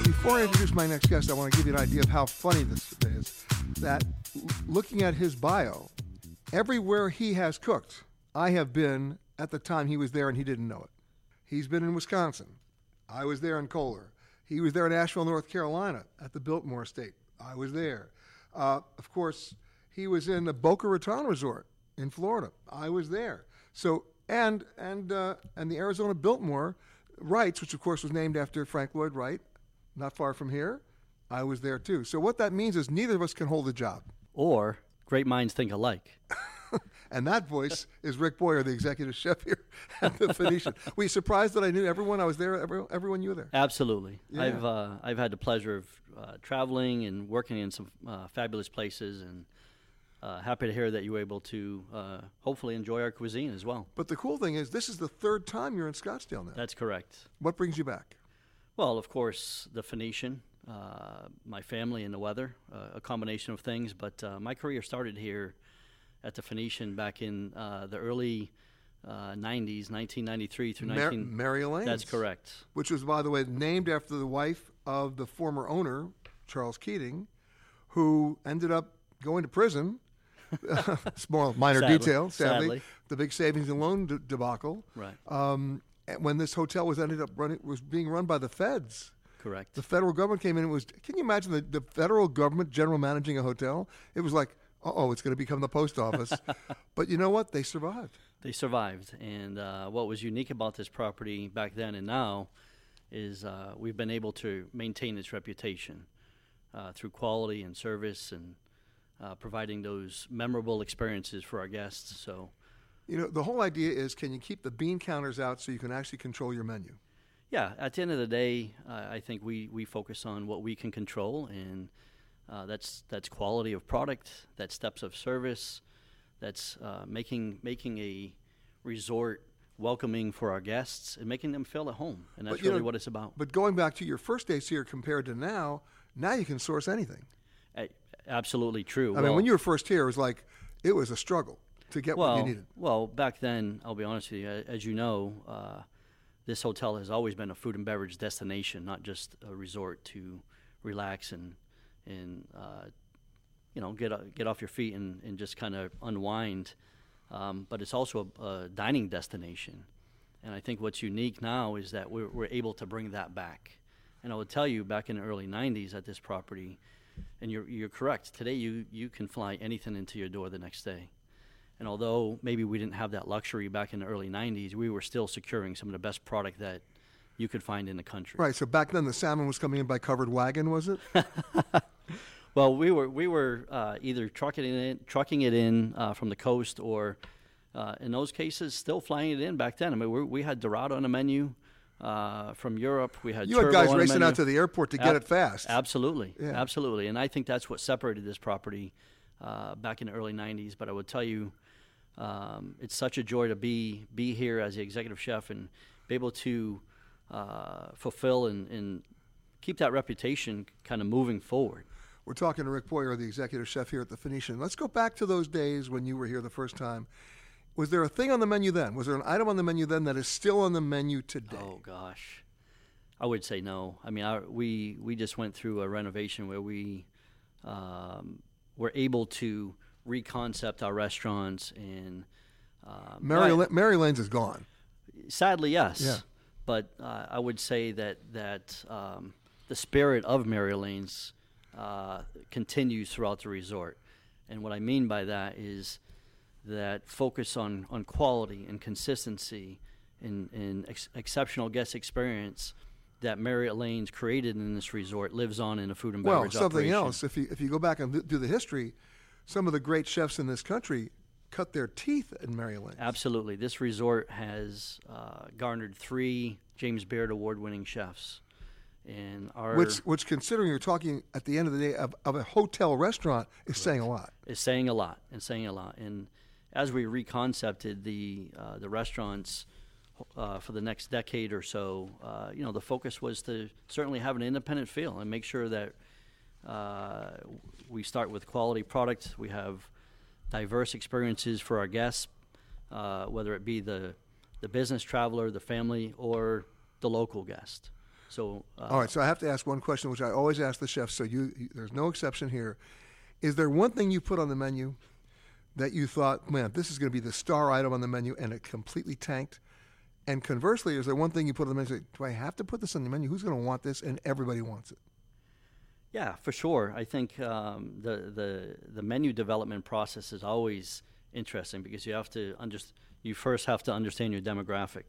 Before I introduce my next guest, I want to give you an idea of how funny this is. That looking at his bio, everywhere he has cooked, I have been at the time he was there and he didn't know it. He's been in Wisconsin. I was there in Kohler. He was there in Asheville, North Carolina at the Biltmore Estate. I was there. Uh, of course, he was in the Boca Raton Resort in Florida. I was there. So and and uh, and the Arizona Biltmore Wrights, which of course was named after Frank Lloyd Wright, not far from here. I was there too. So what that means is neither of us can hold a job. Or great minds think alike. And that voice is Rick Boyer, the executive chef here at the Phoenician. Were you surprised that I knew everyone? I was there. Every, everyone you were there. Absolutely. Yeah. I've uh, I've had the pleasure of uh, traveling and working in some uh, fabulous places, and uh, happy to hear that you were able to uh, hopefully enjoy our cuisine as well. But the cool thing is, this is the third time you're in Scottsdale now. That's correct. What brings you back? Well, of course, the Phoenician, uh, my family, and the weather, uh, a combination of things. But uh, my career started here at the Phoenician back in uh, the early uh, 90s, 1993 through Mar- 19. Mary Elaine's. That's correct. Which was, by the way, named after the wife of the former owner, Charles Keating, who ended up going to prison. Small, minor Sadly. detail, sadly. Sadly. The big savings and loan de- debacle. Right. Um, and when this hotel was ended up running, was being run by the feds. Correct. The federal government came in and was. Can you imagine the, the federal government general managing a hotel? It was like, uh oh, it's going to become the post office. but you know what? They survived. They survived. And uh, what was unique about this property back then and now is uh, we've been able to maintain its reputation uh, through quality and service and uh, providing those memorable experiences for our guests. So, You know, the whole idea is can you keep the bean counters out so you can actually control your menu? yeah, at the end of the day, uh, I think we, we focus on what we can control, and uh, that's that's quality of product, that's steps of service, that's uh, making making a resort welcoming for our guests and making them feel at home, and that's But, really know, what it's about. But going back to your first days here compared to now, now you can source anything. Absolutely true. I mean, when you were first here, it was like it was a struggle to get well, what you needed. Well, back then, I'll be honest with you, as you know, uh, this hotel has always been a food and beverage destination, not just a resort to relax and and uh, you know get o- get off your feet and, and just kind of unwind. Um, but it's also a, a dining destination, and I think what's unique now is that we're, we're able to bring that back. And I would tell you, back in the early '90s at this property, and you're you're correct. Today, you you can fly anything into your door the next day. And although maybe we didn't have that luxury back in the early 90s, we were still securing some of the best product that you could find in the country. Right. So back then, the salmon was coming in by covered wagon, was it? Well, we were we were uh, either trucking it in, trucking it in uh, from the coast, or uh, in those cases, still flying it in back then. I mean, we, we had Dorado on the menu uh, from Europe. We had You had guys racing out to the airport to get it fast. Absolutely, Yeah. absolutely, and I think that's what separated this property uh, back in the early '90s. But I would tell you, um, it's such a joy to be be here as the executive chef and be able to uh, fulfill and, and keep that reputation kind of moving forward. We're talking to Rick Boyer, the executive chef here at the Phoenician. Let's go back to those days when you were here the first time. Was there a thing on the menu then? Was there an item on the menu then that is still on the menu today? Oh gosh, I would say no. I mean, I, we we just went through a renovation where we um, were able to reconcept our restaurants and. Uh, Mary, La- Mary Elaine's is gone. Sadly, yes. Yeah. But uh, I would say that that um, the spirit of Mary Elaine's uh, continues throughout the resort, and what I mean by that is that focus on, on quality and consistency and, and ex- exceptional guest experience that Mary Elaine's created in this resort lives on in a food and beverage. Well, something operation. else. If you if you go back and do the history, some of the great chefs in this country cut their teeth in Mary Elaine. Absolutely. This resort has uh, garnered three James Beard award winning chefs. And our Which, which, considering you're talking at the end of the day of, of a hotel restaurant, is saying a lot. is saying a lot and saying a lot. And as we reconcepted the uh, the restaurants uh, for the next decade or so, uh, you know, the focus was to certainly have an independent feel and make sure that uh, we start with quality product. We have diverse experiences for our guests, uh, whether it be the the business traveler, the family, or the local guest. So uh, All right, so I have to ask one question, which I always ask the chefs. So you, you- there's no exception here. Is there one thing you put on the menu that you thought, man, this is going to be the star item on the menu, and it completely tanked? And conversely, is there one thing you put on the menu? Do I have to put this on the menu? Who's going to want this? And everybody wants it. Yeah, for sure. I think um, the, the the menu development process is always interesting because you have to under, you first have to understand your demographic.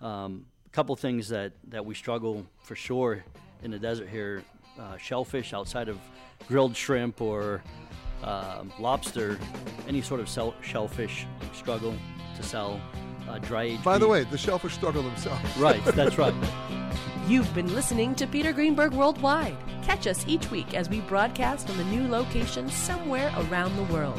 Um, a couple things that, that we struggle for sure in the desert here: uh, shellfish outside of grilled shrimp or um, lobster, any sort of sell, shellfish struggle to sell. Uh, dry aged. By the way, the shellfish struggle themselves. Right, that's right. You've been listening to Peter Greenberg Worldwide. Catch us each week as we broadcast from a new location somewhere around the world.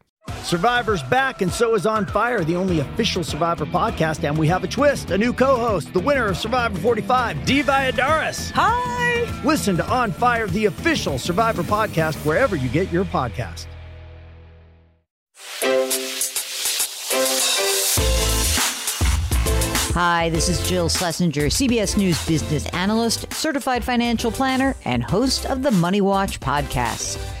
Survivor's back, and so is On Fire, the only official Survivor podcast. And we have a twist a new co host, the winner of Survivor 45, Dee Valladares. Hi! Listen to On Fire, the official Survivor podcast, wherever you get your podcast. Hi, this is Jill Schlesinger, CBS News business analyst, certified financial planner, and host of the Money Watch podcast.